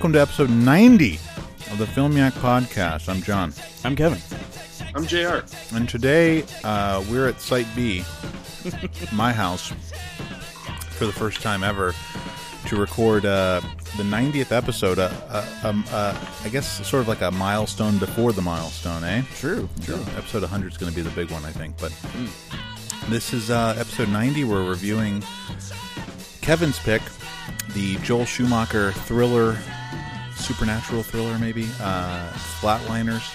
Hello and welcome to episode 90 of the Film Yak Podcast. I'm John. I'm Kevin. I'm JR. And today uh, we're at Site B, my house, for the first time ever to record uh, the 90th episode. Uh, uh, um, uh, I guess sort of like a milestone before the milestone, eh? True. So episode 100 is going to be the big one, I think. But this is uh, episode 90. We're reviewing Kevin's pick, the Joel Schumacher thriller, supernatural thriller, maybe uh, Flatliners.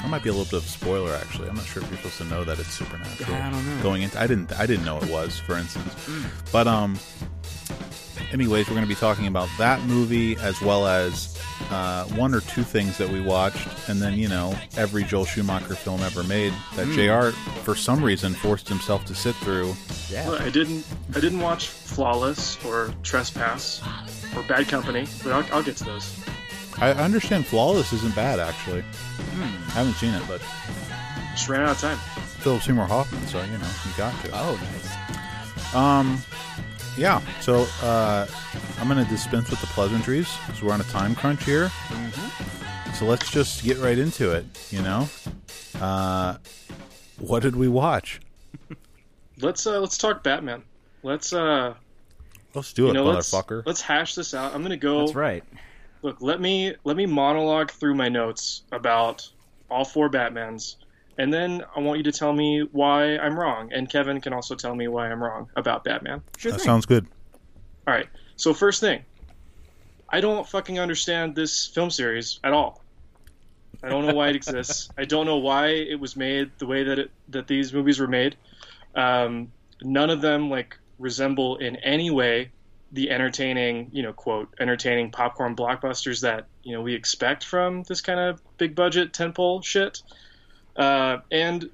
That might be a little bit of a spoiler, actually. I'm not sure if you're supposed to know that it's supernatural. I don't know. Going into, I didn't, I didn't know it was, for instance. But um, anyways, we're going to be talking about that movie as well as uh, one or two things that we watched, and then you know every Joel Schumacher film ever made that Jr. for some reason forced himself to sit through. Yeah. Look, I didn't I didn't watch Flawless or Trespass or Bad Company, but I'll, I'll get to those. I I understand Flawless isn't bad actually. I haven't seen it, but Just ran out of time. Philip Seymour Hoffman, so you know you got to. Oh, nice. Um, yeah. So uh, I'm going to dispense with the pleasantries because we're on a time crunch here. So let's just get right into it. You know, uh, what did we watch? Let's uh let's talk Batman. Let's uh Let's do you it, know let's motherfucker. let's hash this out. I'm gonna go. That's right. Look, let me let me monologue through my notes about all four Batmans, and then I want you to tell me why I'm wrong, and Kevin can also tell me why I'm wrong about Batman. Sure That thing. sounds good. All right. So first thing, I don't fucking understand this film series at all. I don't know why it exists. I don't know why it was made the way that it that these movies were made. Um, none of them like resemble in any way the entertaining, you know, quote entertaining popcorn blockbusters that you know we expect from this kind of big budget tentpole shit. Uh, and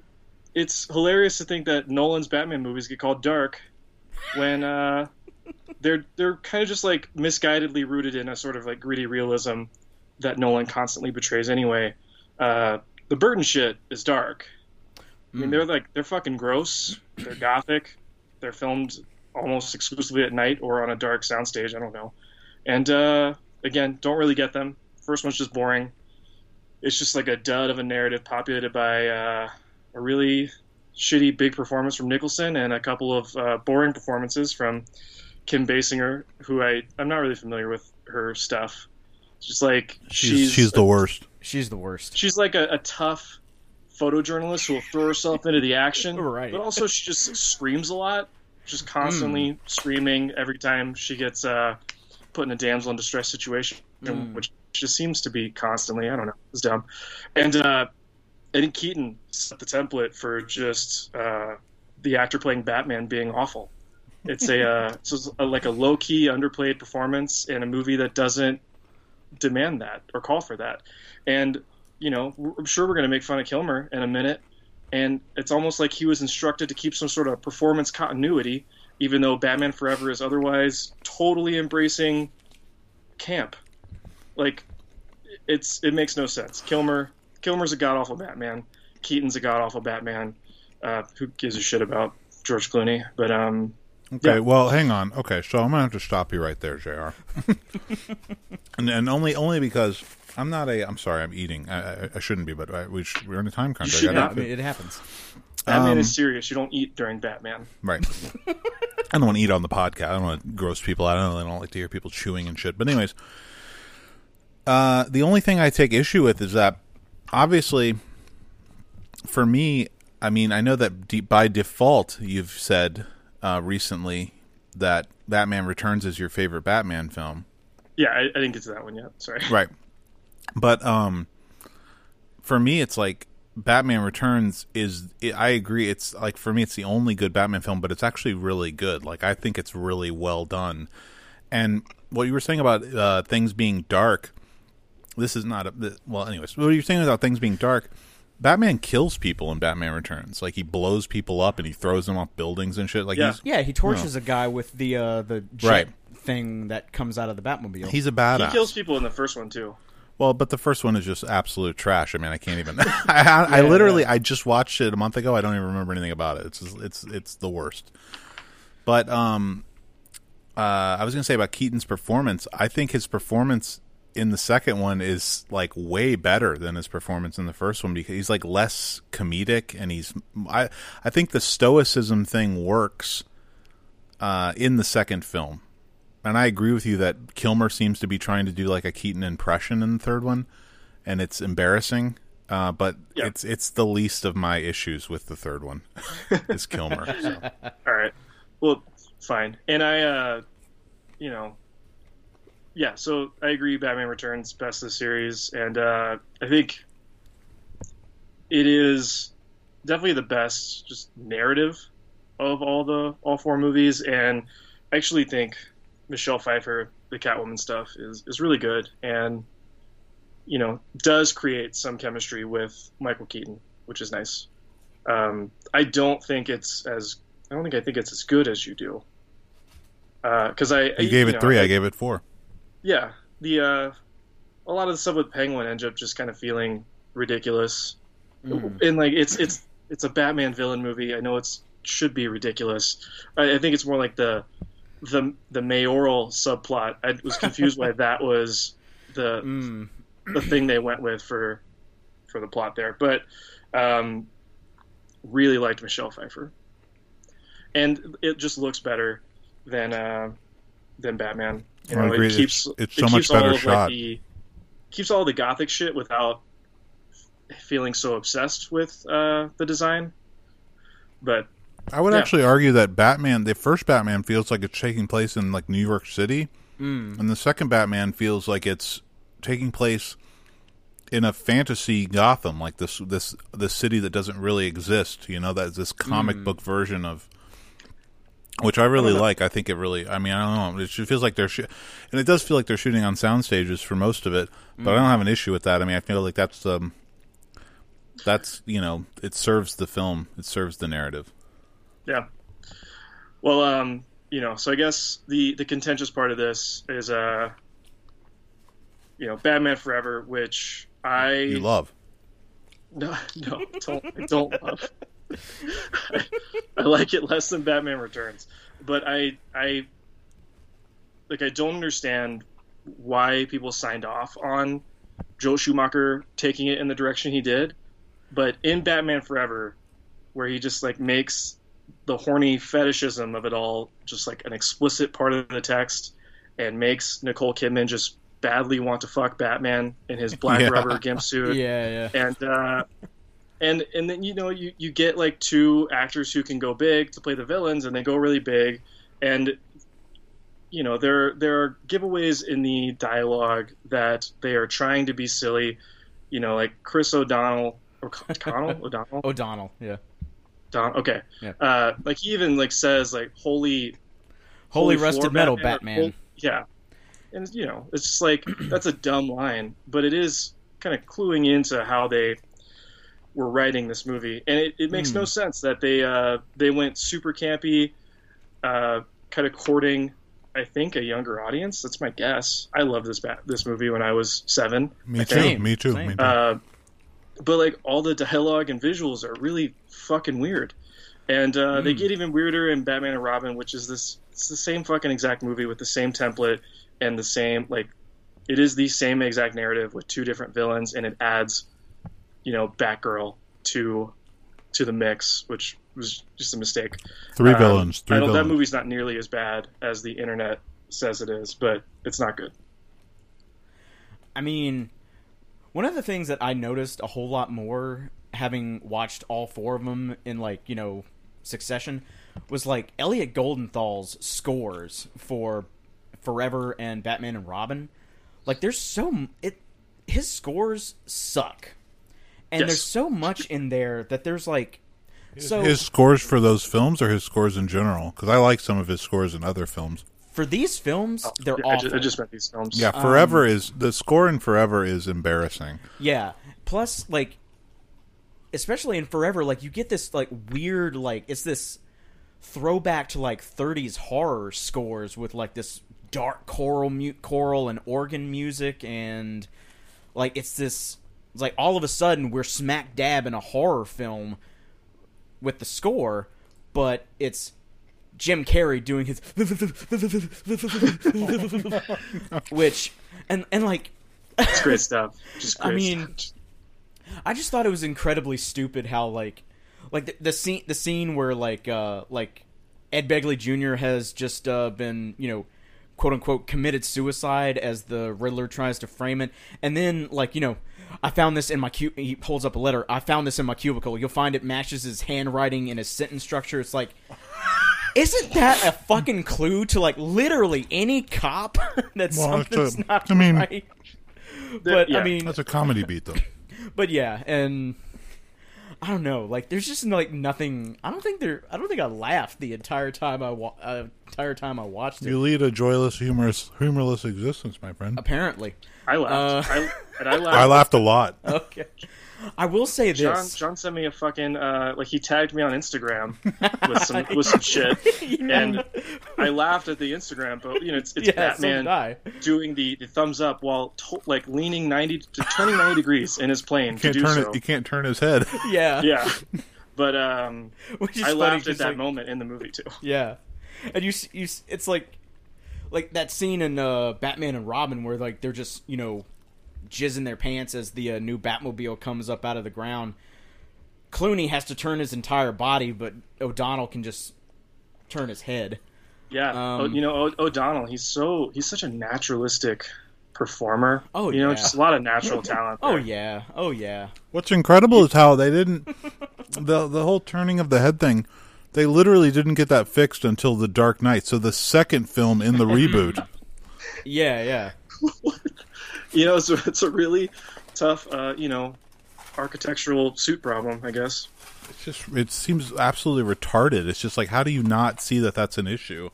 it's hilarious to think that Nolan's Batman movies get called dark when uh, they're they're kind of just like misguidedly rooted in a sort of like gritty realism that Nolan constantly betrays anyway. Uh, the Burton shit is dark. I mean, they're like they're fucking gross. They're gothic. They're filmed almost exclusively at night or on a dark soundstage. I don't know. And uh, again, don't really get them. First one's just boring. It's just like a dud of a narrative populated by uh, a really shitty big performance from Nicholson and a couple of uh, boring performances from Kim Basinger, who I I'm not really familiar with her stuff. It's just like She's she's, the worst. She's the worst. she's like a, a tough photojournalist who will throw herself into the action, Right. but also she just screams a lot, just constantly screaming every time she gets uh, put in a damsel in distress situation, which just seems to be constantly. I don't know, it's dumb. And uh, Eddie Keaton set the template for just uh, the actor playing Batman being awful. It's a uh, it's a, like a low key underplayed performance in a movie that doesn't demand that or call for that. And you know, I'm sure we're going to make fun of Kilmer in a minute, and it's almost like he was instructed to keep some sort of performance continuity, even though Batman Forever is otherwise totally embracing camp. Like, it's it makes no sense. Kilmer, Kilmer's a god awful Batman. Keaton's a god awful Batman. Uh, who gives a shit about George Clooney? But um, Okay, Yeah. well, hang on. Okay, so I'm gonna have to stop you right there, Jr. and, and only only because I'm not a. I'm sorry, I'm eating. I, I, I shouldn't be, but I, we sh- we're in a time crunch. I should gotta- Yeah, I mean, it happens. Batman Um, is serious. You don't eat during Batman. Right. I don't want to eat on the podcast. I don't want to gross people out. I don't, I don't like to hear people chewing and shit. But anyways, uh, the only thing I take issue with is that obviously, for me, I mean, I know that de- by default you've said uh, recently that Batman Returns is your favorite Batman film. Yeah, I, I didn't get to that one yet. Sorry. Right. But um for me it's like Batman Returns is I agree it's like for me it's the only good Batman film but it's actually really good. Like I think it's really well done. And what you were saying about uh things being dark this is not a well anyways what are you're saying about things being dark Batman kills people in Batman Returns. Like he blows people up and he throws them off buildings and shit. Like Yeah. he's Yeah, he torches a guy with the uh, the jet Right. thing that comes out of the Batmobile. he's a badass. He kills people in the first one too. Well, but the first one is just absolute trash. I mean, I can't even. I, I, I literally, I just watched it a month ago. I don't even remember anything about it. It's just, it's it's the worst. But um, uh, I was going to say about Keaton's performance. I think his performance in the second one is like way better than his performance in the first one because he's like less comedic and he's I I think the stoicism thing works uh, in the second film. And I agree with you that Kilmer seems to be trying to do like a Keaton impression in the third one and it's embarrassing. Uh, but Yeah. it's it's the least of my issues with the third one is Kilmer. So. All right. Well, fine. And I, uh, you know, yeah. So I agree. Batman Returns best of the series, and uh, I think it is definitely the best just narrative of all the all four movies. And I actually think Michelle Pfeiffer, the Catwoman stuff, is is really good, and you know, does create some chemistry with Michael Keaton, which is nice. Um, I don't think it's as I don't think I think it's as good as you do. Because I You gave it know, three. I, I gave it four. Yeah the uh, a lot of the stuff with Penguin ends up just kind of feeling ridiculous, Mm. and like it's it's it's a Batman villain movie. I know it's should be ridiculous. I, I think it's more like the the the mayoral subplot. I was confused why that was the Mm. the thing they went with for for the plot there. But um, really liked Michelle Pfeiffer, and it just looks better than uh, than Batman. You I know, agree. it keeps It's- it's it so much keeps all better of, shot. Like, the, keeps all the gothic shit without feeling so obsessed with uh, the design. But I would Yeah. actually argue that Batman, the first Batman, feels like it's taking place in like New York City, Mm. and the second Batman feels like it's taking place in a fantasy Gotham, like this this this city that doesn't really exist. You know, that's this comic book version of. Which I really know. like. I think it really. I mean, I don't know. It feels like they're, sh- and it does feel like they're shooting on sound stages for most of it. But I don't have an issue with that. I mean, I feel like that's um, that's you know, it serves the film. It serves the narrative. Yeah. Well, um, you know, so I guess the the contentious part of this is uh, you know, Batman Forever, which I You love. no no don't don't love. I, like it less than Batman Returns, but I I like I don't understand why people signed off on Joel Schumacher taking it in the direction he did. But in Batman Forever, where he just like makes the horny fetishism of it all just like an explicit part of the text and makes Nicole Kidman just badly want to fuck Batman in his black Yeah. rubber gimp suit Yeah, yeah. and uh, and and then you know you you get like two actors who can go big to play the villains, and they go really big, and you know there there are giveaways in the dialogue that they are trying to be silly, you know like Chris O'Donnell or O'Connell O'Donnell O'Donnell. Yeah. Don okay, Yeah. uh, like he even like says like holy Holy, floor rusted metal, Batman. hol- yeah, and you know it's just like that's a dumb line, but it is kind of cluing into how they were writing this movie, and it, it makes Hmm. no sense that they uh, they went super campy, uh, kind of courting. I think a younger audience. That's my guess. I loved this bat- this movie when I was seven. Me too. think. Me too. Me too. Uh, but like all the dialogue and visuals are really fucking weird, and uh, they Mm. get even weirder in Batman and Robin, which is this. It's the same fucking exact movie with the same template and the same like. It is the same exact narrative with two different villains, and it adds, you know, Batgirl to to the mix, which was just a mistake. three Um, villains. Three I don't, villains. that movie's not nearly as bad as the internet says it is, but it's not good. I mean, one of the things that I noticed a whole lot more having watched all four of them in like you know succession was like Elliot Goldenthal's scores for Forever and Batman and Robin. Like, there's so it his scores suck, and Yes. there's so much in there that there's like so his scores for those films or his scores in general? Because I like some of his scores in other films. for these films oh, they're Oh, I just, I just meant these films. Yeah, Forever is the score in Forever is embarrassing. Yeah. Plus, like, especially in Forever, like you get this like weird, like it's this throwback to like 30s horror scores with like this dark choral, mute choral and organ music, and like it's this. It's like all of a sudden we're smack dab in a horror film with the score, but it's Jim Carrey doing his which and and like It's great stuff. Just great I mean, stuff. I just thought it was incredibly stupid how like like the, the scene the scene where like uh like Ed Begley Jr. has just uh been, you know, quote unquote committed suicide as the Riddler tries to frame it and then like, you know, I found this in my cu- he holds up a letter. I found this in my cubicle. You'll find it matches his handwriting in his sentence structure. It's like isn't that a fucking clue to like literally any cop that Well, it's something's a- not I mean- right? But Yeah. I mean, That's a comedy beat, though. but yeah, and I don't know. Like, there's just like nothing. I don't think there. I don't think I laughed the entire time I wa- uh, entire time I watched it. You lead a joyless, humorous, humorless existence, my friend. Apparently, I laughed. uh, I, and I laughed. I laughed a lot. okay. I will say John, this. John sent me a fucking uh, like he tagged me on Instagram with some with some shit, You know? and I laughed at the Instagram, but you know it's it's yeah, Batman I. doing the, the thumbs up while to, like leaning ninety to turning ninety degrees in his plane You can't do turn so. it. You can't turn his head. Yeah, Yeah, but um, Which is I funny laughed 'cause, at that like, moment in the movie too. Yeah, and you s- you s- it's like like that scene in uh, Batman and Robin where like they're just you know jizzing their pants as the uh, new Batmobile comes up out of the ground. Clooney has to turn his entire body, but O'Donnell can just turn his head. Yeah, Um, oh, you know o- O'Donnell. He's so he's such a naturalistic performer. Oh, you know, yeah. just a lot of natural talent. Oh yeah, oh yeah. What's incredible is how they didn't the the whole turning of the head thing. They literally didn't get that fixed until The Dark Knight. So the second film in the reboot. Yeah, yeah. you know, it's a, it's a really tough, uh, you know, architectural suit problem, I guess. It's just it seems absolutely retarded. It's just like how do you not see that that's an issue?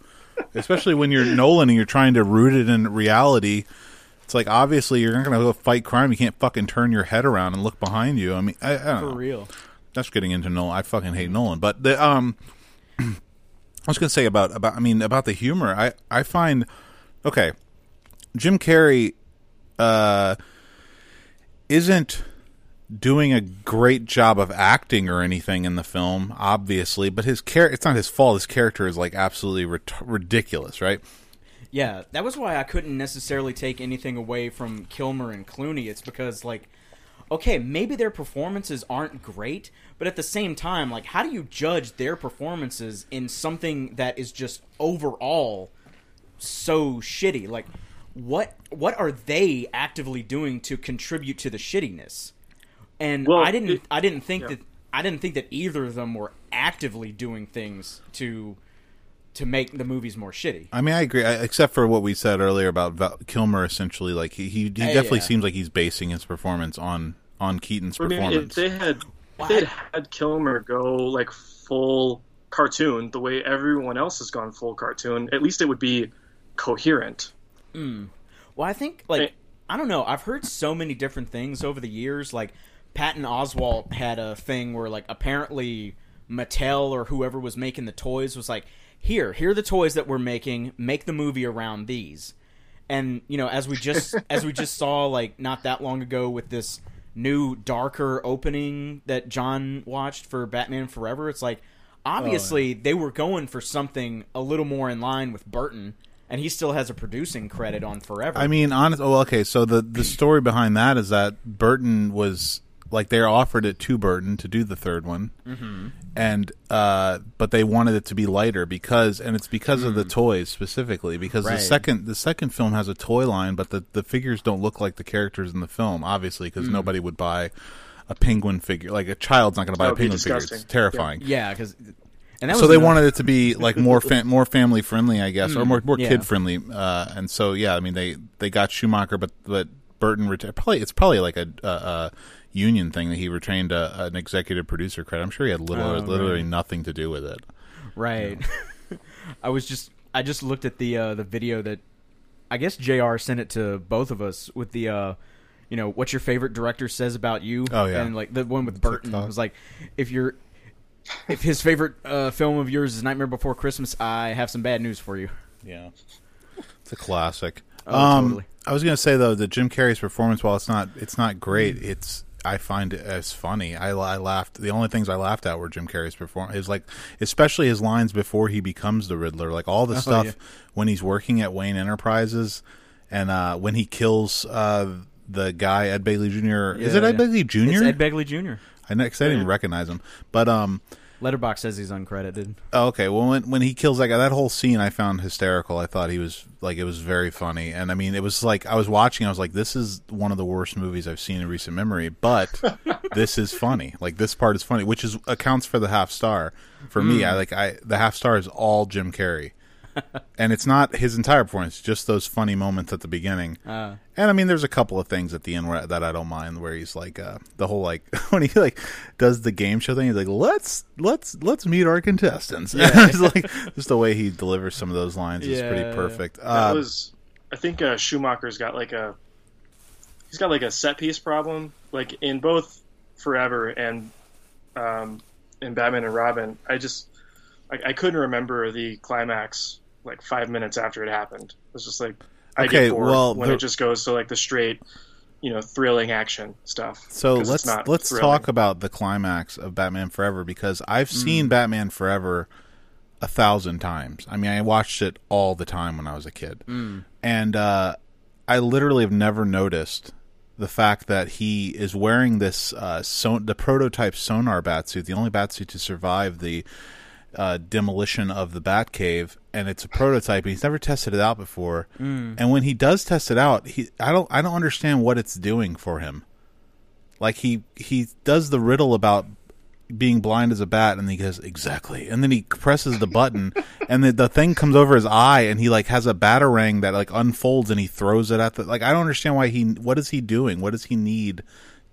Especially when you're Nolan and you're trying to root it in reality. It's like obviously you're not going to go fight crime. You can't fucking turn your head around and look behind you. I mean, I, I don't For know. real. That's getting into Nolan. I fucking hate Nolan. But the um, I was going to say about about I mean about the humor. I I find okay, Jim Carrey uh isn't doing a great job of acting or anything in the film, obviously, but his character it's not his fault. His character is like absolutely rit- ridiculous, right? Yeah, that was why I couldn't necessarily take anything away from Kilmer and Clooney. It's because like okay, maybe their performances aren't great, but at the same time, like how do you judge their performances in something that is just overall so shitty? Like what what are they actively doing to contribute to the shittiness? And Well, I didn't it- I didn't think yeah. that I didn't think that either of them were actively doing things to to make the movies more shitty. I mean, I agree, I, except for what we said earlier about Val- Kilmer. Essentially, like he he, he Yeah, definitely yeah. seems like he's basing his performance on on Keaton's I mean, if performance. they had if they had Kilmer go like full cartoon the way everyone else has gone full cartoon, at least it would be coherent. Mm. Well, I think like Hey. I don't know. I've heard so many different things over the years. Like Patton Oswalt had a thing where like apparently Mattel or whoever was making the toys was like, "Here, here are the toys that we're making. Make the movie around these." And you know, as we just as we just saw like not that long ago with this new darker opening that John watched for Batman Forever, it's like oh, obviously they were going for something a little more in line with Burton. And he still has a producing credit on Forever. I mean, honest. Oh, okay. So the the story behind that is that Burton was like they offered it to Burton to do the third one, mm-hmm. and uh, but they wanted it to be lighter because, and it's because of the toys specifically. Because the second the second film has a toy line, but the the figures don't look like the characters in the film, obviously, because nobody would buy a penguin figure. Like a child's not going to buy a would be penguin figure. It's terrifying. Yeah, because and that so they wanted it to be like more fa- more family friendly, I guess, or more more yeah. kid friendly. Uh, and so yeah, I mean they they got Schumacher, but but Burton probably it's probably like a, a, a union thing that he retained a, an executive producer credit. I'm sure he had little Oh, literally right. nothing to do with it. right. I was just I just looked at the uh, the video that I guess Jr. sent it to both of us with the uh, you know what your favorite director says about you. Oh, yeah. and like the one with Burton TikTok. was like if you're if his favorite uh, film of yours is Nightmare Before Christmas, I have some bad news for you. Yeah, it's a classic. Oh, um, totally. I was gonna say though that Jim Carrey's performance, while it's not it's not great, it's I find it as funny. I, I laughed. The only things I laughed at were Jim Carrey's performance. Is like, especially his lines before he becomes the Riddler. Like all the stuff yeah. when he's working at Wayne Enterprises, and uh, when he kills uh, the guy Ed Bailey Jr. is it Ed yeah. Bailey Jr.? It's Ed Begley Jr. I, know- 'cause I didn't even recognize him, but um. Letterboxd says he's uncredited. Oh, okay. Well, when when he kills that guy, that whole scene I found hysterical. I thought he was like it was very funny, and I mean, it was like I was watching. I was like, this is one of the worst movies I've seen in recent memory, but this is funny. Like this part is funny, which is accounts for the half star. For me, I like I the half star is all Jim Carrey, and it's not his entire performance, just those funny moments at the beginning. Uh, And I mean, there's a couple of things at the end where, that I don't mind, where he's like, uh, the whole like when he like does the game show thing. He's like, let's let's let's meet our contestants. it's like just the way he delivers some of those lines is Yeah, pretty yeah. perfect. That Uh, was, I think uh, Schumacher's got like a, he's got like a set piece problem, like in both Forever and, um, in Batman and Robin. I just, I, I couldn't remember the climax like five minutes after it happened. It was just like, I Okay, get bored well, when the- it just goes to like the straight, you know, thrilling action stuff. So let's not let's thrilling. talk about the climax of Batman Forever because I've Mm. seen Batman Forever a thousand times. I mean, I watched it all the time when I was a kid, Mm. and uh, I literally have never noticed the fact that he is wearing this uh, son- the prototype sonar batsuit, the only batsuit to survive the uh, demolition of the Batcave, and it's a prototype. And he's never tested it out before, and when he does test it out, he I don't I don't understand what it's doing for him. Like he he does the riddle about being blind as a bat, and he goes exactly, and then he presses the button, and the the thing comes over his eye, and he like has a batarang that like unfolds, and he throws it at the like. I don't understand why he. What is he doing? What does he need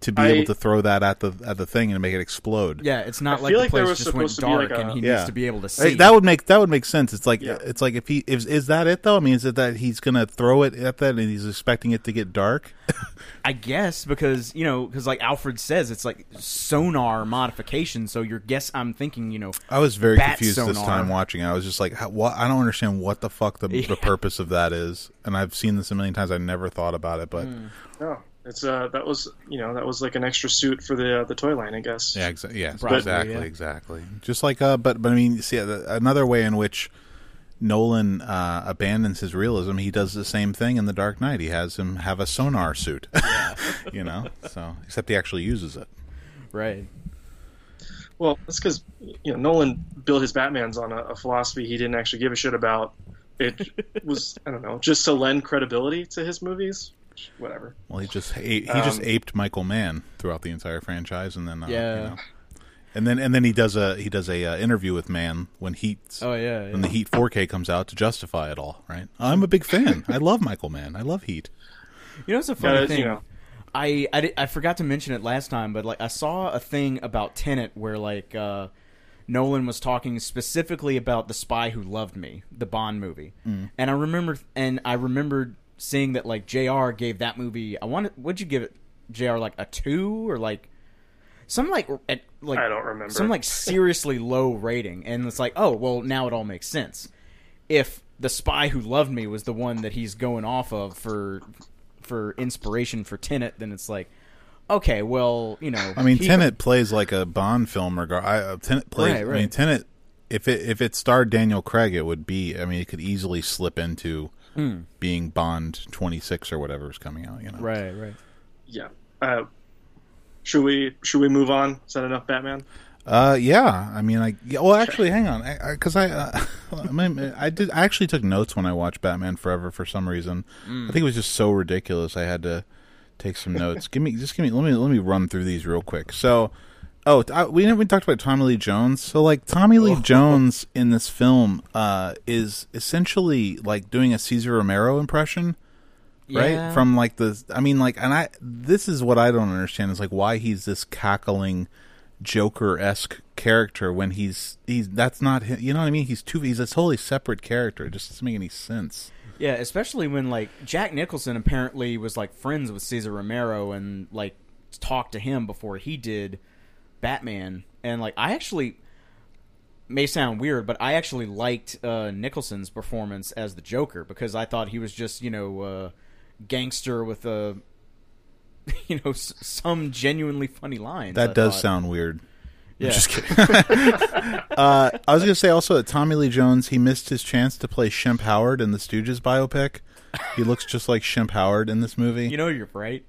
to be I- able to throw that at the at the thing and make it explode? yeah, it's not I like the like place just went supposed to be, dark like, and he Yeah. needs to be able to Hey, see. that would make that would make sense. It's like Yeah. it's like if he is is that it though? I mean, is it that he's gonna throw it at that and he's expecting it to get dark? I guess because you know because like Alfred says it's like sonar modification. So your guess I'm thinking you know I was very Bat confused this time watching. I was just like, how, what? I don't understand what the fuck the, Yeah. the purpose of that is. And I've seen this a million times. I never thought about it, but Hmm. No, it's uh, that was you know that was like an extra suit for the uh, the toy line, I guess. yeah, exa- yes, Probably, exactly, yeah. exactly. Just like, uh, but but I mean, see, uh, another way in which Nolan uh, abandons his realism, he does the same thing in The Dark Knight. He has him have a sonar suit, you know. So except he actually uses it. right. Well, that's because you know Nolan built his Batman's on a, a philosophy he didn't actually give a shit about. It was I don't know just to lend credibility to his movies. Whatever. Well, he just a- he just Um, aped Michael Mann throughout the entire franchise, and then uh, Yeah. you know. and then and then he does a he does a uh, interview with Mann when Heat's Oh yeah. yeah. when the Heat 4K comes out to justify it all. Right? I'm a big fan. I love Michael Mann. I love Heat. You know, it's a funny Yeah, thing. you know. I, I, di- I forgot to mention it last time, but like I saw a thing about Tenet where like uh, Nolan was talking specifically about the Spy Who Loved Me, the Bond movie, Mm. and I remember and I remembered seeing that like Jr. gave that movie. I wanted, would you give it, Jr. Like a two or like some like at, like I don't remember. some like seriously low rating, and it's like oh well now it all makes sense. If the Spy Who Loved Me was the one that he's going off of for for inspiration for Tenet, then it's like, okay, well, you know, I mean, he- Tenet plays like a Bond film. Regard, I, uh, Tenet plays. Right, I mean, right. Tenet. If it if it starred Daniel Craig, it would be. I mean, it could easily slip into Hmm. being Bond 26 or whatever is coming out. You know. right, right. Yeah. Uh, should we should we move on? Is that enough, Batman? Uh, yeah. I mean, I yeah, well, actually, hang on, because I, uh, I, mean, I did. I actually took notes when I watched Batman Forever for some reason. I think it was just so ridiculous. I had to take some notes. give me, just give me. Let me let me run through these real quick. So, oh, I, we didn't we talked about Tommy Lee Jones. So, like Tommy Lee Jones in this film, uh, is essentially like doing a Cesar Romero impression right? Yeah. from like the i mean like and i this is what i don't understand is like why he's this cackling joker-esque character when he's he's that's not him you know what i mean? He's too he's a totally separate character. It just doesn't make any sense. Yeah, especially when like Jack Nicholson apparently was like friends with Cesar Romero and like talked to him before he did Batman, and like I actually may sound weird, but I actually liked uh, Nicholson's performance as the Joker because I thought he was just you know uh, gangster with a you know s- some genuinely funny lines. That I does thought. sound weird. Yeah. I'm just kidding. uh, I was going to say also that Tommy Lee Jones he missed his chance to play Shemp Howard in the Stooges biopic. He looks just like Shemp Howard in this movie. You know you're right.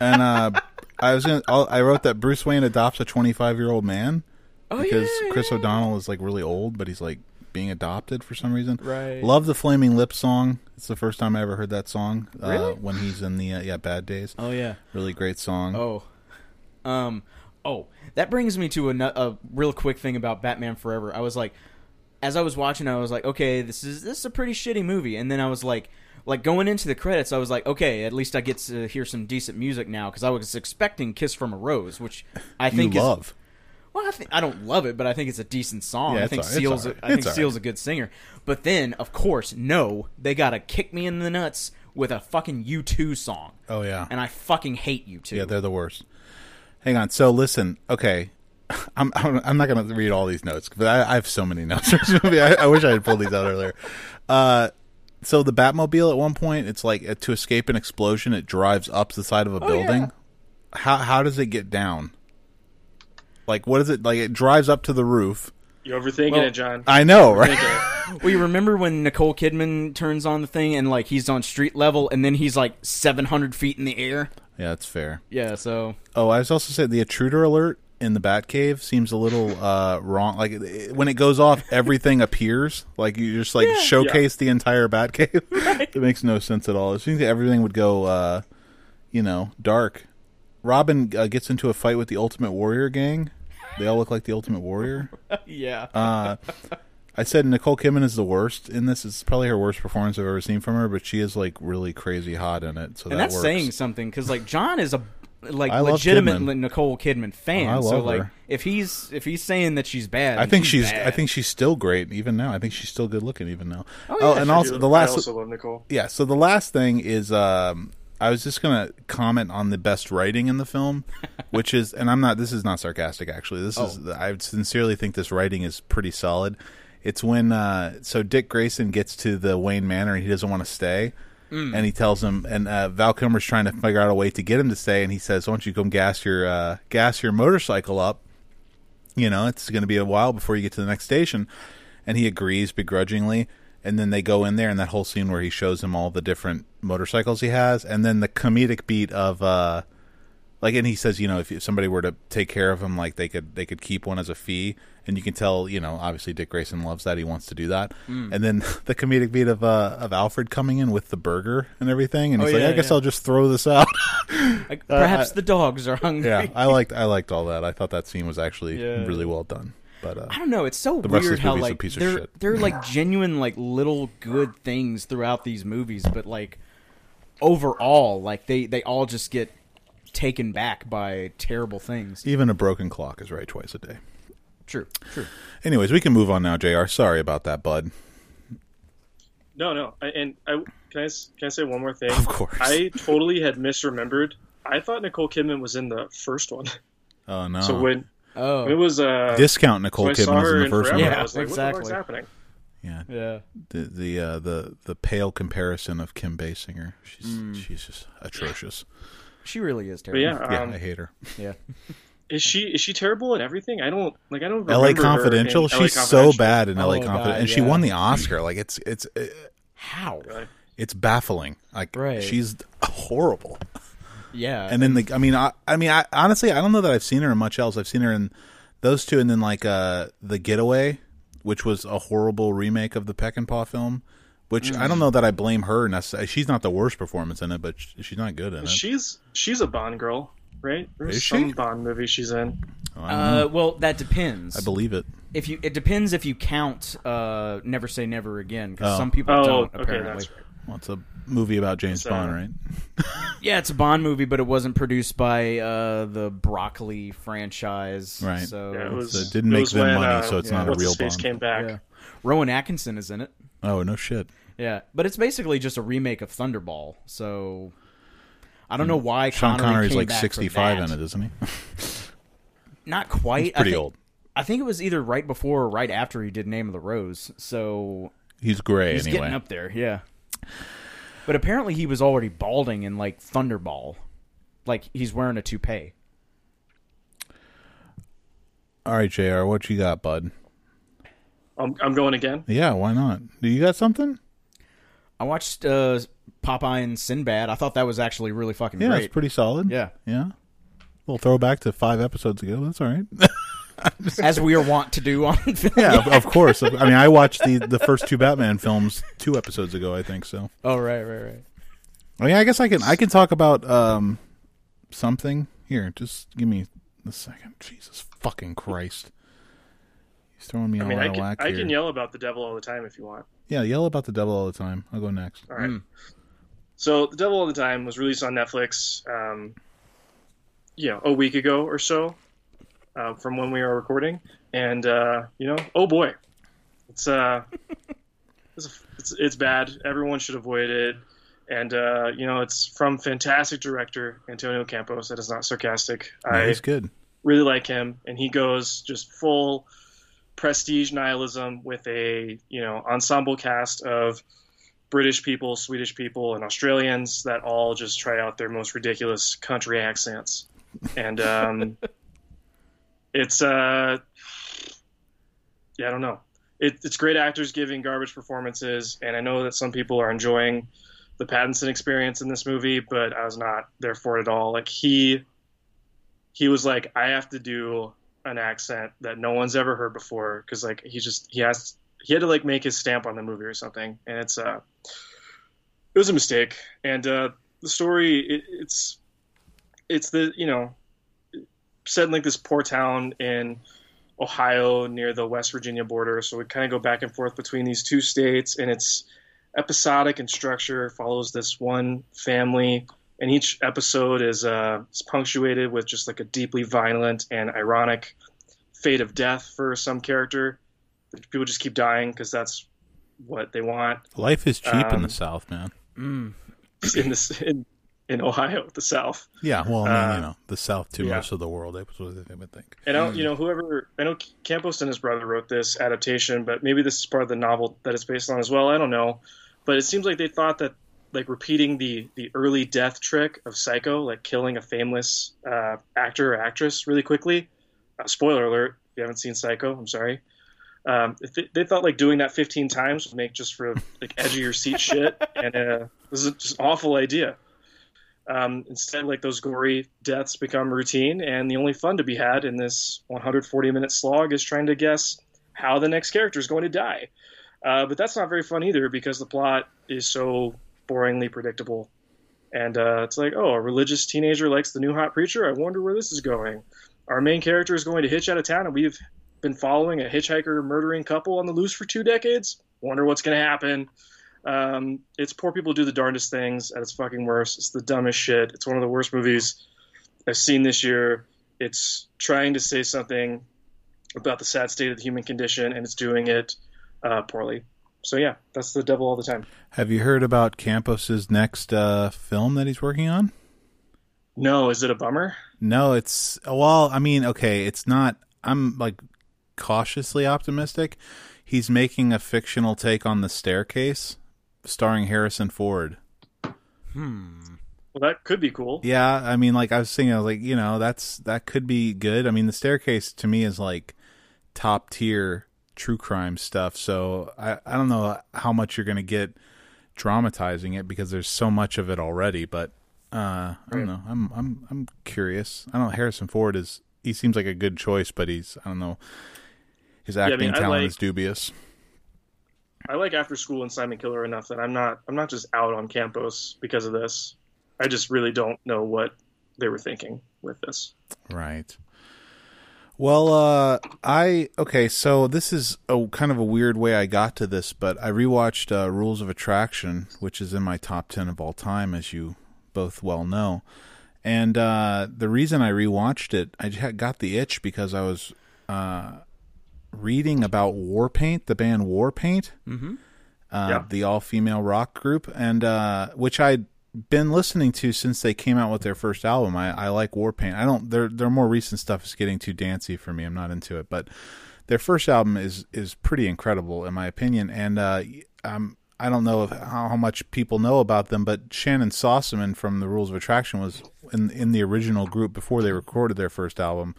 And uh, I was gonna, I'll- I wrote that Bruce Wayne adopts a 25 year old man Oh because yeah, Chris yeah. O'Donnell is like really old, but he's like being adopted for some reason. Right. Love the Flaming Lips song. It's the first time I ever heard that song. Really? Uh, when he's in the uh, yeah Bad Days. Oh yeah. Really great song. Oh, um, oh, that brings me to a, a real quick thing about Batman Forever. I was like, as I was watching, I was like, okay, this is this is a pretty shitty movie, and then I was like. Like going into the credits, I was like, okay, at least I get to hear some decent music now because I was expecting "Kiss from a Rose," which I you think is love. Well, I, think, I don't love it, but I think it's a decent song. Yeah, I think all- Seal's. a- right. I think It's all Seal's right. a good singer. But then, of course, no, they gotta kick me in the nuts with a fucking U2 song, Oh yeah. and I fucking hate U2. Yeah, they're the worst. Hang on. So listen. Okay, I'm I'm, not going to read all these notes, but I, I have so many notes for this movie. I, I wish I had pulled these out earlier. Uh, so the Batmobile at one point, it's like uh, to escape an explosion, it drives up the side of a building. yeah. How how does it get down? Like what is it like? It drives up to the roof. You're overthinking Well, it, John. I know, right? Overthinking it. Well, you remember when Nicole Kidman turns on the thing and like he's on street level, and then he's like seven hundred feet in the air. yeah, that's fair. Yeah, so Oh, I was also saying the intruder alert in the Batcave seems a little uh, wrong. Like it- when it goes off, everything appears. Like you just like showcase the entire Batcave. it makes no sense at all. It seems that everything would go, uh, you know, dark. Robin uh, gets into a fight with the Ultimate Warrior gang. They all look like the Ultimate Warrior. yeah, Uh, I said Nicole Kidman is the worst in this. It's probably her worst performance I've ever seen from her, but she is like really crazy hot in it. So and that that's works. saying something because like John is a like I legitimate Kidman. Nicole Kidman fan. Oh, I so like her. if he's if he's saying that she's bad, I think she's. bad. I think she's still great even now. I think she's still good looking even now. Oh, yeah, and also Dude, the last. I also love Nicole. yeah. So the last thing is, um, I was just gonna comment on the best writing in the film, which is, and I'm not. This is not sarcastic. Actually, this is. Oh. I sincerely think this writing is pretty solid. It's when uh, so Dick Grayson gets to the Wayne Manor and he doesn't want to stay. Mm. And he tells him, and uh, Val Kilmer's trying to figure out a way to get him to stay. And he says, "Why don't you come gas your uh, gas your motorcycle up? you know, it's going to be a while before you get to the next station. And he agrees begrudgingly. And then they go in there, and that whole scene where he shows him all the different motorcycles he has, and then the comedic beat of, uh, like, and he says, you know, if somebody were to take care of him, like they could they could keep one as a fee, and you can tell, you know, obviously Dick Grayson loves that, he wants to do that, Mm. and then the comedic beat of uh, of Alfred coming in with the burger and everything, and Oh, he's like, yeah, I guess yeah. I'll just throw this out. Like, perhaps I- the dogs are hungry. yeah, I liked I liked all that. I thought that scene was actually Yeah. really well done. But uh, I don't know. It's so The rest of weird this how movie's a like piece of they're shit. they're like genuine like little good things throughout these movies, but like overall, like they they all just get taken back by terrible things. even a broken clock is right twice a day. True, true. Anyways, we can move on now, Jr. Sorry about that, bud. No, no. I, and I can I can I say one more thing? Of course. I totally had misremembered. I thought Nicole Kidman was in the first one. Oh no, So when Oh, it was uh, discount Nicole so Kidman was in the in first Forever, one. Yeah, I was like, exactly. What the fuck's happening? Yeah, yeah. the the uh, the the pale comparison of Kim Basinger. She's Mm. she's just atrocious. She really is terrible. yeah, Yeah, um, I hate her. yeah. is she is she terrible at everything? I don't like. I don't. L.A. remember her in Confidential. LA She's so bad in L.A. Oh, Confidential, God, and she won the Oscar. Like it's it's uh, How? Really? it's baffling. Like Right. she's horrible. Yeah. and then the I mean I I mean I honestly I don't know that I've seen her in much else. I've seen her in those two, and then like uh the Getaway, which was a horrible remake of the Peckinpah film. Which I Mm. don't know that I blame her. necessarily. She's not the worst performance in it, but she's not good in it. She's she's a Bond girl, right? There's Is some she? Bond movie she's in. Oh, I, don't know. uh, well, that depends. I believe it. if you, it depends if you count uh, "Never Say Never Again" because Oh. some people Oh, don't. okay, Apparently, that's right. Well, it's a movie about James It's, uh, Bond, right? yeah, it's a Bond movie, but it wasn't produced by uh, the Broccoli franchise. Right. So Yeah, it was. So it didn't it make was them when, money, uh, so it's not a real his face Bond. came back. yeah. Rowan Atkinson is in it. Oh no shit. Yeah, but it's basically just a remake of Thunderball. So I don't know why Hmm. Sean Connery Connery's like back sixty-five in it, isn't he? Not quite. He's pretty I think, old. I think it was either right before or right after he did Name of the Rose. So He's gray he's anyway. getting up there. Yeah. But apparently he was already balding in like Thunderball. like he's wearing a toupee. All right, Jr. What you got, bud? I'm, I'm going again. Yeah, why not? Do you got something? I watched uh, Popeye and Sinbad. I thought that was actually really fucking Yeah, great. it's pretty solid. yeah, yeah. little throwback to five episodes ago. That's all right. as we are wont to do on film. yeah, of, of course. I mean, I watched the the first two Batman films two episodes ago. I think so. Oh right, right, right. Oh yeah, I guess I can I can talk about um something here. Just give me a second. Jesus fucking Christ! He's throwing me I all mean, out I of can, whack I here. can yell about the devil all the time if you want. Yeah, yell about the devil all the time. I'll go next. All right. Mm. So, The Devil All the Time was released on Netflix, um, you know, a week ago or so, uh, from when we are recording, and uh, you know, oh boy, it's uh, it's, it's it's bad. Everyone should avoid it, and uh, you know, it's from fantastic director Antonio Campos. That is not sarcastic. Yeah, I he's good. really like him, and he goes just full prestige nihilism with a you know ensemble cast of British people, Swedish people, and Australians that all just try out their most ridiculous country accents, and um, it's uh, yeah, I don't know. It, it's great actors giving garbage performances, and I know that some people are enjoying the Pattinson experience in this movie, but I was not there for it at all. Like he, he was like, I have to do an accent that no one's ever heard before because like he just he has he had to like make his stamp on the movie or something, and it's uh, it was a mistake. And uh, the story, it, it's it's the you know set in like this poor town in Ohio near the West Virginia border. So we kind of go back and forth between these two states, and it's episodic in structure. Follows this one family, and each episode is uh, is punctuated with just like a deeply violent and ironic fate of death for some character. People just keep dying because that's what they want Life is cheap in Um, the South, man. Mm. in this in, in Ohio, the South. Yeah, well, I mean, uh, you know, the South to yeah. most of the world. That's what they would think. And I don't, you know, whoever I know, Campos and his brother wrote this adaptation, but maybe this is part of the novel that it's based on as well. I don't know, but it seems like they thought that like repeating the the early death trick of Psycho, like killing a famous uh, actor or actress really quickly. Uh, spoiler alert: if you haven't seen Psycho, I'm sorry. Um, they, they thought like doing that 15 times would make just for like edge of your seat shit, and uh, this is just awful idea. Um, instead, like those gory deaths become routine, and the only fun to be had in this 140 minute slog is trying to guess how the next character is going to die. Uh, but that's not very fun either because the plot is so boringly predictable. And uh, it's like, oh, a religious teenager likes the new hot preacher. I wonder where this is going. Our main character is going to hitch out of town, and we've been following a hitchhiker murdering couple on the loose for two decades. Wonder what's going to happen. Um, it's poor people do the darndest things at its fucking worst. It's the dumbest shit. It's one of the worst movies I've seen this year. It's trying to say something about the sad state of the human condition, and it's doing it uh, poorly. So yeah, that's the devil all the time. Have you heard about Campos's next uh, film that he's working on? No, is it a bummer? No, it's well, I mean, okay, it's not. I'm like cautiously optimistic. He's making a fictional take on The Staircase, starring Harrison Ford. Hmm. Well, that could be cool. Yeah, I mean, like I was thinking, I was like, you know, that's that could be good. I mean, The Staircase to me is like top tier true crime stuff. So I I don't know how much you're gonna get dramatizing it because there's so much of it already. But uh, I don't know. I'm I'm I'm curious. I don't know. Harrison Ford is he seems like a good choice, but he's I don't know. His acting mean, I talent like- is dubious. I like After School and Simon Killer enough that I'm not I'm not just out on Campos because of this. I just really don't know what they were thinking with this. Right. Well, uh, I okay. So this is a kind of a weird way I got to this, but I rewatched uh, Rules of Attraction, which is in my top ten of all time, as you both well know. And uh, the reason I rewatched it, I got the itch because I was uh, reading about Warpaint, the band Warpaint, Mm-hmm. uh, Yeah. the all-female rock group, and uh, which I'd been listening to since they came out with their first album. I, I like Warpaint. I don't their their more recent stuff is getting too dancey for me. I'm not into it, but their first album is is pretty incredible in my opinion. And uh, um, I don't know if, how, how much people know about them, but Shannyn Sossamon from the Rules of Attraction was in in the original group before they recorded their first album.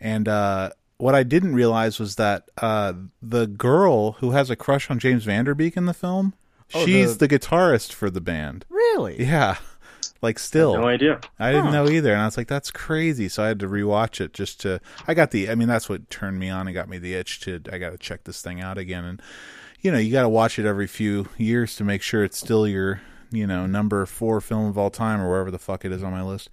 And uh, what I didn't realize was that uh, the girl who has a crush on James Van Der Beek in the film, Oh, she's the- the... guitarist for the band. Really? Yeah, like still. No idea. I didn't Huh. know either, and I was like, "That's crazy." So I had to rewatch it just to. I got the. I mean, that's what turned me on and got me the itch to. I got to check this thing out again, and you know, you got to watch it every few years to make sure it's still your, you know, number four film of all time or wherever the fuck it is on my list.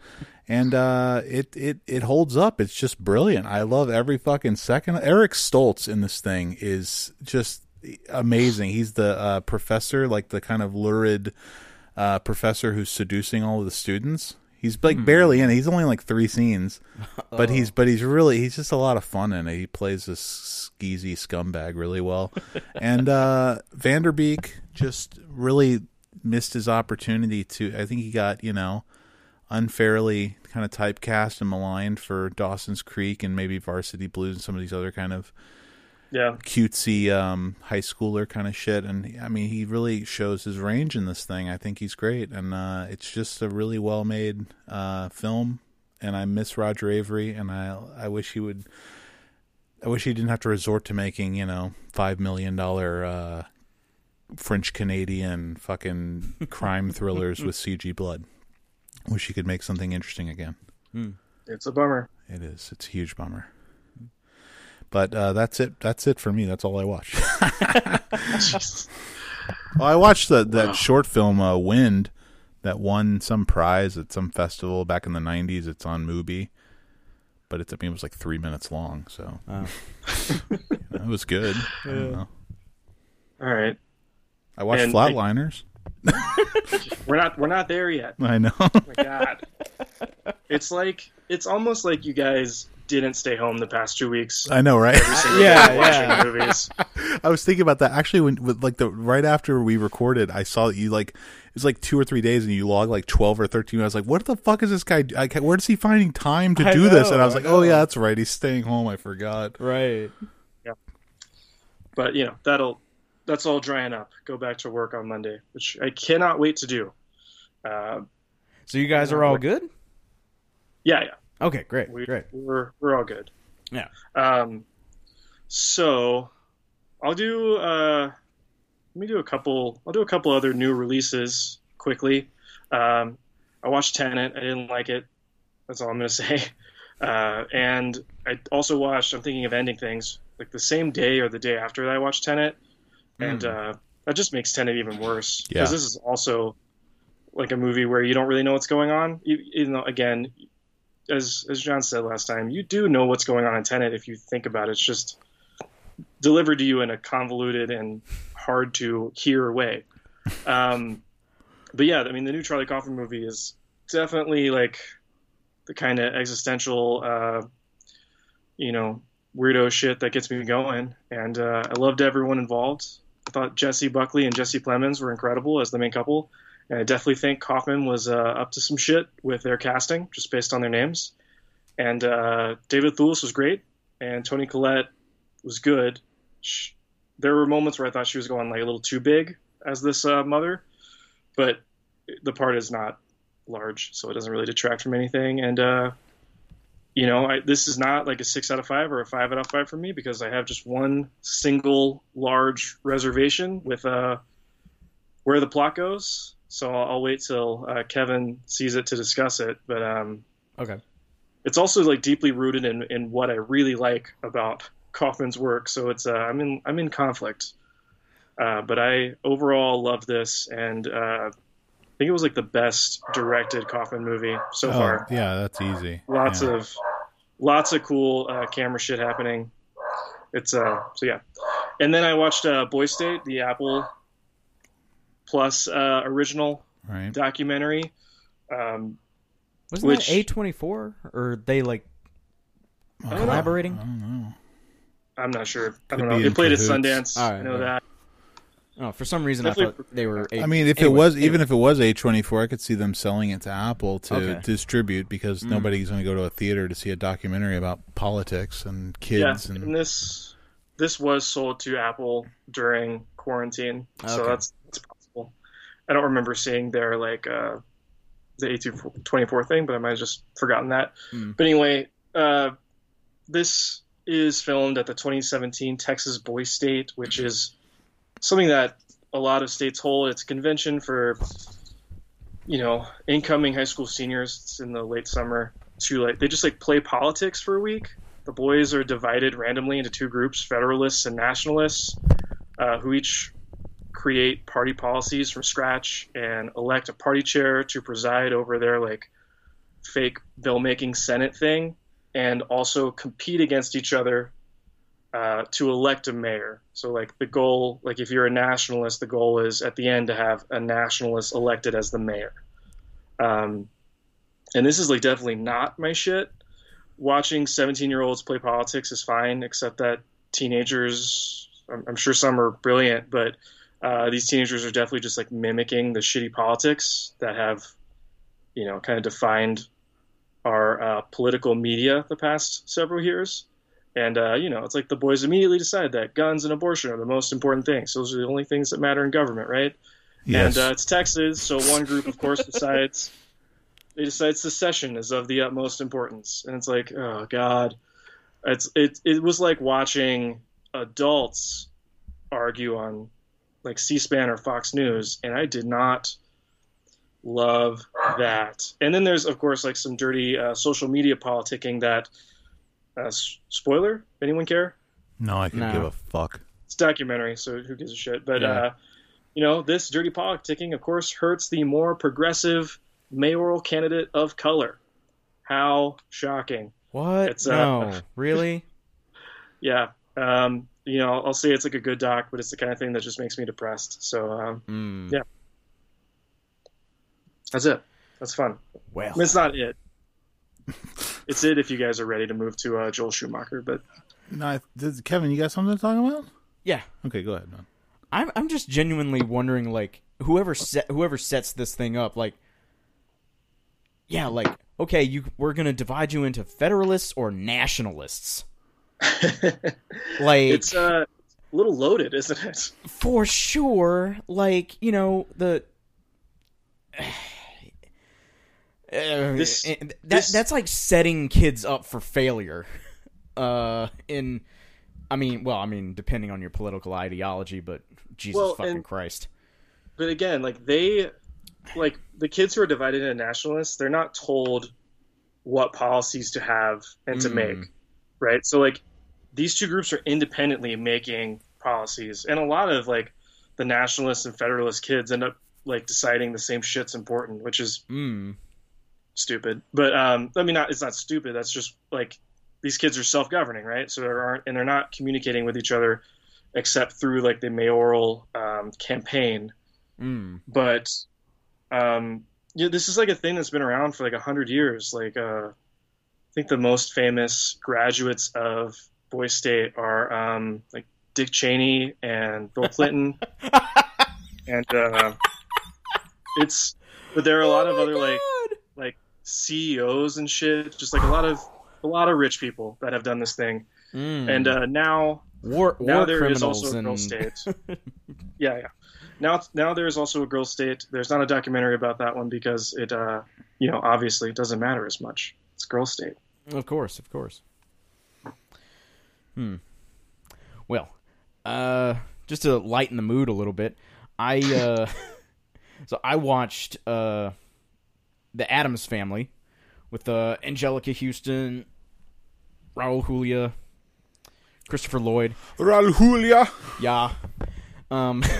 And uh, it it it holds up. It's just brilliant. I love every fucking second. Eric Stoltz in this thing is just amazing. He's the uh, professor, like the kind of lurid uh, professor who's seducing all of the students. He's like barely in. it. He's only like three scenes, but he's but he's really he's just a lot of fun in it. He plays this skeezy scumbag really well, and uh, Van Der Beek just really missed his opportunity to. I think he got you know unfairly kind of typecast and maligned for Dawson's Creek and maybe Varsity Blues and some of these other kind of Yeah. cutesy um, high schooler kind of shit. And I mean, he really shows his range in this thing. I think he's great, and uh, it's just a really well made uh, film. And I miss Roger Avary, and I I wish he would. I wish he didn't have to resort to making you know five million dollar uh, French Canadian fucking crime thrillers with CG blood. Wish he could make something interesting again. It's a bummer. It is. It's a huge bummer. But uh, that's it. That's it for me. That's all I watch. well, I watched the, that short film uh, "Wind" that won some prize at some festival back in the '90s. It's on Mubi, but it's I mean it was like three minutes long, so Oh. it was good. I. All right. I watched And- Flatliners. We're not we're not there yet. I know. Oh my god. it's like it's almost like you guys didn't stay home the past two weeks. I know, right? Every single Yeah, day watching yeah. movies. I was thinking about that actually when with like the right after we recorded, I saw that you like it was like two or three days and you logged like twelve or thirteen. I was like, what the fuck is this guy? I, where is he finding time to I do this? And I was I like, oh yeah, that's right. He's staying home. I forgot. Right. Yeah. But you know, that'll that's all drying up. Go back to work on Monday, which I cannot wait to do. Uh, So you guys are all good? yeah, yeah. Okay, great, We, great. We're we're all good. Yeah. Um, so I'll do. Uh, let me do a couple. I'll do a couple other new releases quickly. Um, I watched Tenet. I didn't like it. That's all I'm gonna say. Uh, and I also watched. I'm thinking of ending things like the same day or the day after that I watched Tenet, and uh, that just makes Tenet even worse Yeah. because this is also like a movie where you don't really know what's going on. You, you know, again, as as John said last time, you do know what's going on in Tenet if you think about it. It's just delivered to you in a convoluted and hard to hear way. Um, but yeah, I mean, the new Charlie Kaufman movie is definitely like the kind of existential, uh, you know, weirdo shit that gets me going. And uh, I loved everyone involved. I thought Jessie Buckley and Jesse Plemons were incredible as the main couple. And I definitely think Kaufman was uh, up to some shit with their casting, just based on their names. And uh, David Thewlis was great, and Toni Collette was good. Sh there were moments where I thought she was going like a little too big as this uh, mother, but the part is not large, so it doesn't really detract from anything. And uh, you know, I, this is not like a six out of five or a five out of five for me because I have just one single large reservation with uh, where the plot goes. So I'll, I'll wait till uh, Kevin sees it to discuss it. But um, Okay. it's also like deeply rooted in, in what I really like about Kaufman's work. So it's uh, I'm in I'm in conflict. Uh, but I overall love this, and uh, I think it was like the best directed Kaufman movie so Oh, far. yeah, that's easy. Lots Yeah. of lots of cool uh, camera shit happening. It's uh so yeah, and then I watched uh, Boy State, the Apple Plus uh, original right. documentary. Um, Wasn't Which- that A twenty four or they like don't collaborating? I don't know. I'm not sure. I don't know. be It in played at. Sundance. All I know all right. that. Oh, for some reason Definitely- I thought they were. A- I mean, if it was anyway. even if it was A twenty four, I could see them selling it to Apple to Okay. distribute because Mm. nobody's going to go to a theater to see a documentary about politics and Yeah, kids and and this this was sold to Apple during quarantine, so that's that's possible. I don't remember seeing their like uh, the A24 thing, but I might have just forgotten that. Mm. But anyway, uh, this is filmed at the 2017 Texas Boy State, which is something that a lot of states hold. It's a convention for you know incoming high school seniors. It's in the late summer to like they just like play politics for a week. The boys are divided randomly into two groups: Federalists and Nationalists, uh, who each create party policies from scratch and elect a party chair to preside over their like fake bill making Senate thing, and also compete against each other uh, to elect a mayor. So like the goal, like if you're a nationalist, the goal is at the end to have a nationalist elected as the mayor. Um, and this is like definitely not my shit. Watching 17 year olds play politics is fine, except that teenagers, I'm, I'm sure some are brilliant, but uh, these teenagers are definitely just like mimicking the shitty politics that have, you know, kind of defined our uh, political media the past several years. And, uh, you know, it's like the boys immediately decide that guns and abortion are the most important things. Those are the only things that matter in government, right? Yes. And uh, it's Texas, so one group, of course, decides they decide secession is of the utmost importance, and it's like, oh god, it's it it was like watching adults argue on like C-SPAN or Fox News, and I did not love that. And then there's of course like some dirty uh, social media politicking that. Uh, spoiler? Anyone care? no, I could No. give a fuck. it's a documentary, so who gives a shit? But Yeah. uh, you know, this dirty politicking, of course, hurts the more progressive mayoral candidate of color. How shocking! What? It's, uh, no, really? Yeah, um, you know, I'll say it's like a good doc, but it's the kind of thing that just makes me depressed. So um, Mm. Yeah. that's it. That's fun. Well, I mean, it's not it. It's it if you guys are ready to move to uh, Joel Schumacher, but No, I- does- Kevin, you got something to talk about? yeah. Okay, go ahead, man. I'm I'm just genuinely wondering, like, whoever set whoever sets this thing up, like, yeah, like, okay, you we're gonna divide you into federalists or nationalists, like, it's uh, a little loaded, isn't it? for sure, like, you know, the. This- that this- that's like setting kids up for failure. Uh, in, I mean, well, I mean, depending on your political ideology, but Jesus Well, fucking and- Christ. but again, like they, like the kids who are divided into nationalists, they're not told what policies to have and to Mm. make, right? So like these two groups are independently making policies, and a lot of like the nationalists and federalist kids end up like deciding the same shit's important, which is Mm. stupid. But um, I mean, not it's not stupid. That's just like these kids are self-governing, right? So there aren't, and they're not communicating with each other except through like the mayoral um, campaign Mm. but um, yeah, this is like a thing that's been around for like a hundred years. Like, uh, think the most famous graduates of Boy State are um, like Dick Cheney and Bill Clinton, and uh, it's. But there are a lot Oh of other like God. like CEOs and shit, just like a lot of a lot of rich people that have done this thing. Mm. And uh, now war, now war there is also a girl state. yeah, yeah. Now, now there is also a girl state. There's not a documentary about that one because it, uh, you know, obviously it doesn't matter as much. It's girl state. Of course, of course. Hmm. Well, uh, just to lighten the mood a little bit, I uh, so I watched uh, the Addams Family with uh, Anjelica Huston, Raul Julia, Christopher Lloyd. Raul Julia, Yeah. Um.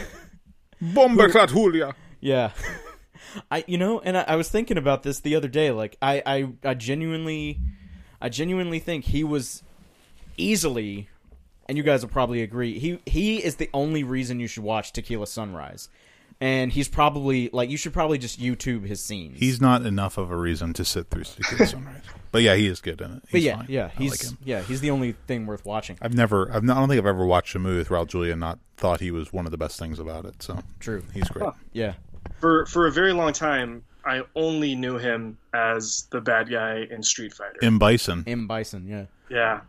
Bomberclat Julia. Yeah. I you know, and I, I was thinking about this the other day. Like I, I I genuinely I genuinely think he was easily and you guys will probably agree, he he is the only reason you should watch Tequila Sunrise. And he's probably like you should probably just YouTube his scenes. He's not enough of a reason to sit through Tequila Sunrise. But yeah, he is good in it. but yeah, fine. yeah, I he's like him. yeah, he's the only thing worth watching. I've never, I've not, I don't think I've ever watched a movie with Raul Julia and not thought he was one of the best things about it. So True. he's great. Yeah. For for a very long time, I only knew him as the bad guy in Street Fighter. M Bison. M Bison, yeah. yeah,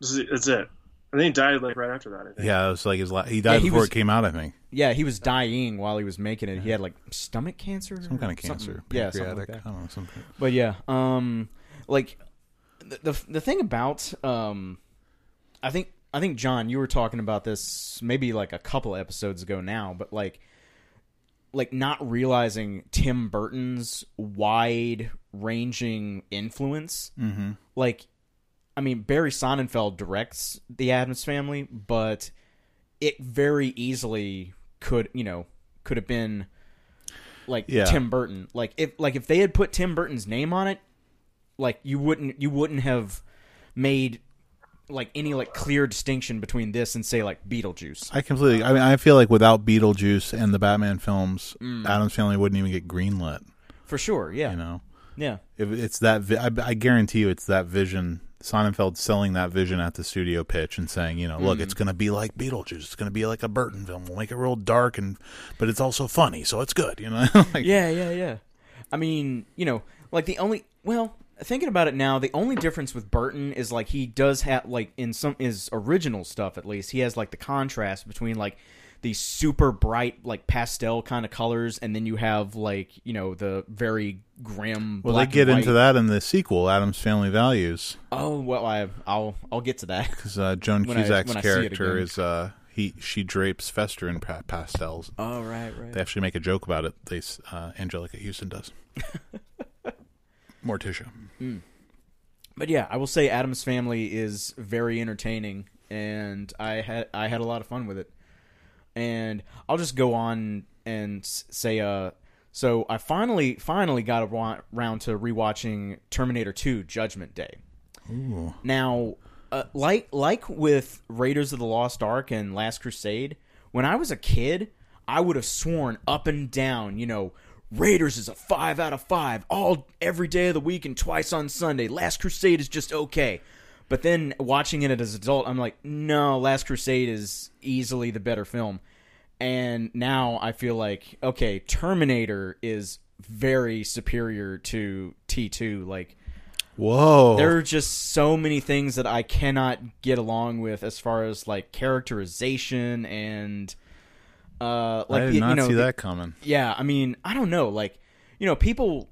that's it. And then he died like right after that. I think. Yeah, it was like his. La- he died he before was- it came out. I think Yeah, he was dying while he was making it. He had like stomach cancer, some kind of Something- cancer. Yeah, something like that. I don't know something. But yeah, um, like the, the the thing about um, I think I think John, you were talking about this maybe like a couple episodes ago now, but like like not realizing Tim Burton's wide ranging influence. Mm-hmm. Like, I mean, Barry Sonnenfeld directs the Addams Family, but it very easily could you know could have been like Yeah. Tim Burton. Like if like if they had put Tim Burton's name on it, like you wouldn't you wouldn't have made like any like clear distinction between this and say like Beetlejuice. I completely. I mean, I feel like without Beetlejuice and the Batman films, Mm. Addams Family wouldn't even get greenlit. For sure, yeah. You know, Yeah. if it's that, vi- I, I guarantee you, it's that vision. Sonnenfeld selling that vision at the studio pitch and saying, you know, look, Mm. it's going to be like Beetlejuice. It's going to be like a Burton film. We'll make it real dark and, but it's also funny, so it's good. You know, like, Yeah, yeah, yeah. I mean, you know, like the only well, thinking about it now, the only difference with Burton is like he does have like in some his original stuff at least, he has like the contrast between like these super bright like pastel kind of colors and then you have like, you know, the very grim Well, they get into that in the sequel, Addams Family Values, Oh, well, I I'll I'll get to that. because uh, Joan When Cusack's I character is uh, he she drapes Fester in pa- pastels. Oh, right, right. They actually make a joke about it. They uh, Anjelica Huston does. Morticia. But yeah, I will say Addams Family is very entertaining, and I had I had a lot of fun with it. And I'll just go on and say, uh, so I finally finally got around around to rewatching Terminator Two: Judgment Day. Ooh. Now, uh, like like with Raiders of the Lost Ark and Last Crusade, when I was a kid, I would have sworn up and down, you know, Raiders is a five out of five all every day of the week and twice on Sunday. Last Crusade is just okay. But then watching it as an adult, I'm like, no, Last Crusade is easily the better film. And now I feel like, okay, Terminator is very superior to T2. Like, Whoa. there are just so many things that I cannot get along with as far as like characterization and uh like I did you not know see the- that coming. yeah, I mean, I don't know, like you know, people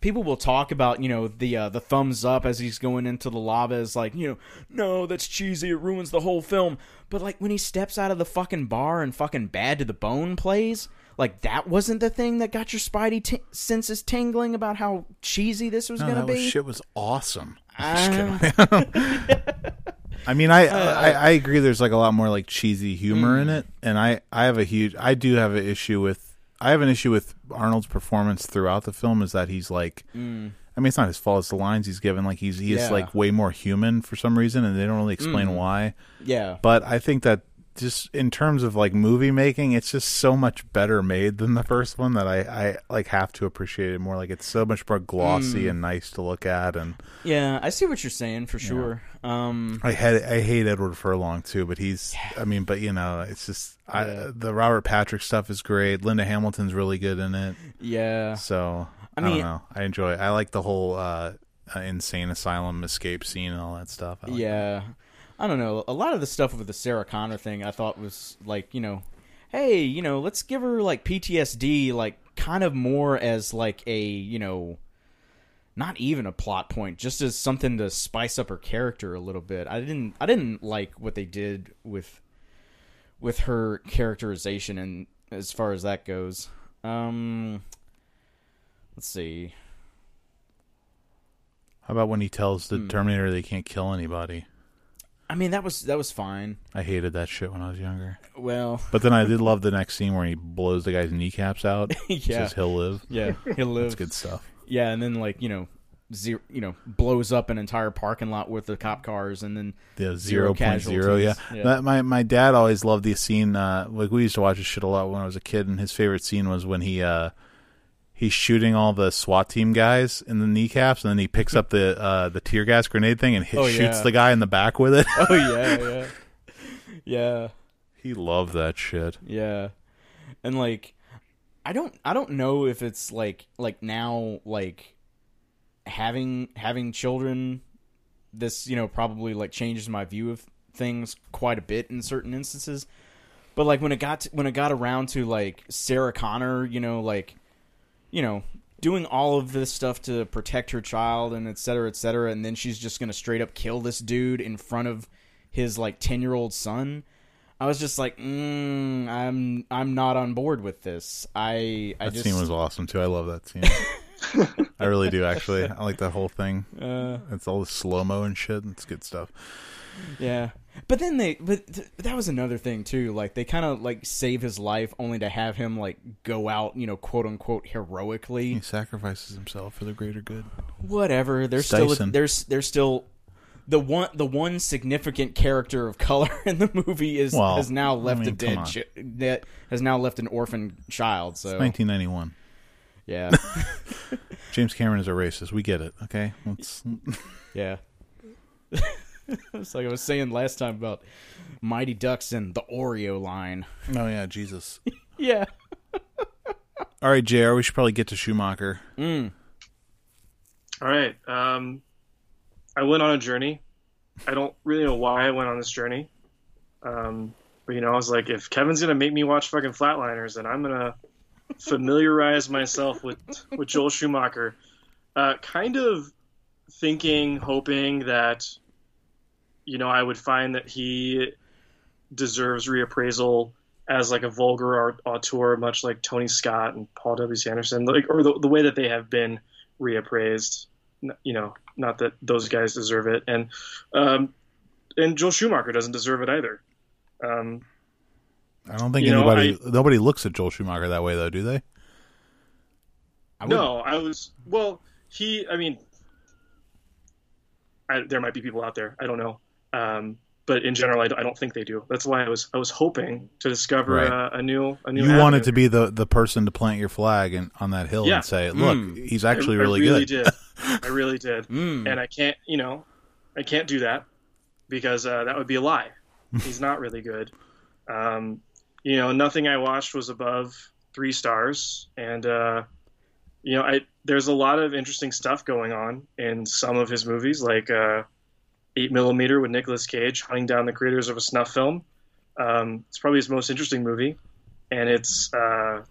people will talk about, you know, the uh, the thumbs up as he's going into the lava is like, you know, no, that's cheesy, it ruins the whole film. But like when he steps out of the fucking bar and fucking Bad to the Bone plays, like that wasn't the thing that got your spidey t- senses tingling about how cheesy this was No, gonna be. was, shit was awesome. Uh, I mean, I, I I agree. There's like a lot more like cheesy humor Mm. in it, and I I have a huge I do have an issue with I have an issue with Arnold's performance throughout the film. Is that he's like, I mean, it's not his fault. It's the lines he's given. Like he's he is Mm. Yeah. like way more human for some reason, and they don't really explain Mm. why. yeah. But I think that just in terms of like movie making, it's just so much better made than the first one that I, I like have to appreciate it more. Like it's so much more glossy Mm. and nice to look at, and Yeah, I see what you're saying for sure. Um I had I hate Edward Furlong too, but he's I mean, but you know, it's just Yeah. I, the Robert Patrick stuff is great. Linda Hamilton's really good in it, yeah. so I, I mean- don't know. I enjoy. it. I like the whole uh, uh, insane asylum escape scene and all that stuff. I like yeah. I don't know. A lot of the stuff with the Sarah Connor thing I thought was like, you know, hey, you know, let's give her like PTSD like kind of more as like a, you know, not even a plot point, just as something to spice up her character a little bit. I didn't I didn't like what they did with with her characterization and as far as that goes. Um let's see. How about when he tells Hmm. the Terminator they can't kill anybody? I mean, that was that was fine. I hated that shit when I was younger. Well, But then I did love the next scene where he blows the guy's kneecaps out. yeah. Says he'll live. Yeah, he'll live. That's good stuff. Yeah, and then like you know, zero, you know, blows up an entire parking lot with the cop cars, and then The Zero point zero, yeah. Yeah. That, my my dad always loved the scene. Uh, like we used to watch this shit a lot when I was a kid, and his favorite scene was when he uh, he's shooting all the SWAT team guys in the kneecaps, and then he picks up the uh, the tear gas grenade thing and hit, Oh, shoots yeah. the guy in the back with it. oh yeah, yeah, yeah, he loved that shit. yeah, and like, I don't, I don't know if it's like, like now, like having having children, this you know probably like changes my view of things quite a bit in certain instances. But like when it got to, when it got around to like Sarah Connor, you know, like you know, doing all of this stuff to protect her child and et cetera, et cetera, and then she's just gonna straight up kill this dude in front of his like ten year old son. I was just like, mm, I'm I'm not on board with this. I I That just scene was awesome too. I love that scene. I really do actually. I like that whole thing. uh, It's all the slow mo and shit. It's good stuff. Yeah, but then they, but th- that was another thing too. Like they kind of like save his life, only to have him like go out, you know, quote unquote heroically. He sacrifices himself for the greater good. Whatever. There's still Dyson. there's there's still the one the one significant character of color in the movie is Well, has now left a mean, come dead chi- that has now left an orphan child. So 1991. yeah, James Cameron is a racist. We get it. Okay. Let's, yeah. it's like I was saying last time about Mighty Ducks and the Oreo line. oh yeah, Jesus. Yeah. All right, Jr. We should probably get to Schumacher. Mm. All right. Um, I went on a journey. I don't really know why I went on this journey. Um, but you know, I was like, if Kevin's gonna make me watch fucking Flatliners, then I'm gonna familiarize myself with with Joel Schumacher. Uh, kind of thinking, hoping that you know I would find that he deserves reappraisal as like a vulgar art auteur, much like Tony Scott and Paul W. S. Anderson, like or the, the way that they have been reappraised. You know, not that those guys deserve it, and um, and Joel Schumacher doesn't deserve it either. Um, I don't think You know, anybody nobody looks at Joel Schumacher that way though, do they? I no, I was well. He, I mean, I, there might be people out there. I don't know, um, but in general, I, don't- I don't think they do. That's why I was I was hoping to discover Right. uh, a new a new. You wanted to be the the person to plant your flag and on that hill Yeah. and say, "Look, Mm. he's I- actually I really, really good." did. I really did. Mm. and I can't, you know, I can't do that because uh, that would be a lie. He's not really good. Um, you know, nothing I watched was above three stars, and uh, you know, I there's a lot of interesting stuff going on in some of his movies, like uh, Eight Millimeter with Nicolas Cage hunting down the creators of a snuff film. Um, it's probably his most interesting movie, and it's uh,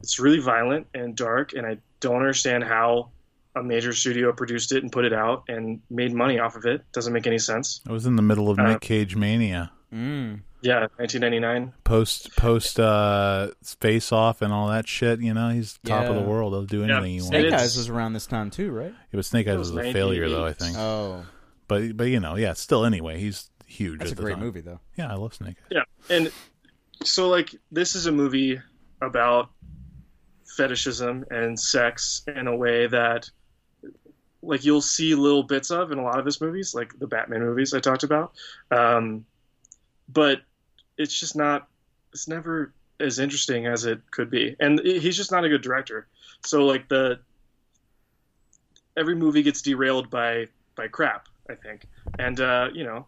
it's really violent and dark, and I don't understand how a major studio produced it and put it out and made money off of it. Doesn't make any sense. I was in the middle of Uh, Nick Cage mania. Mm. Yeah, 1999. Post post uh face off and all that shit, you know, he's top of the world. He'll do Yeah. anything he wants. Snake it's- Eyes was around this time too, right? Yeah, but Snake Eyes was, was a failure though, I think. Oh, but but you know, yeah, still anyway, he's huge that's a the great time. movie though. Yeah, I love Snake Yeah, and so like this is a movie about fetishism and sex in a way that like you'll see little bits of in a lot of his movies, like the Batman movies I talked about. Um, but it's just not. It's never as interesting as it could be, and he's just not a good director. So like the every movie gets derailed by by crap, I think, and uh, you know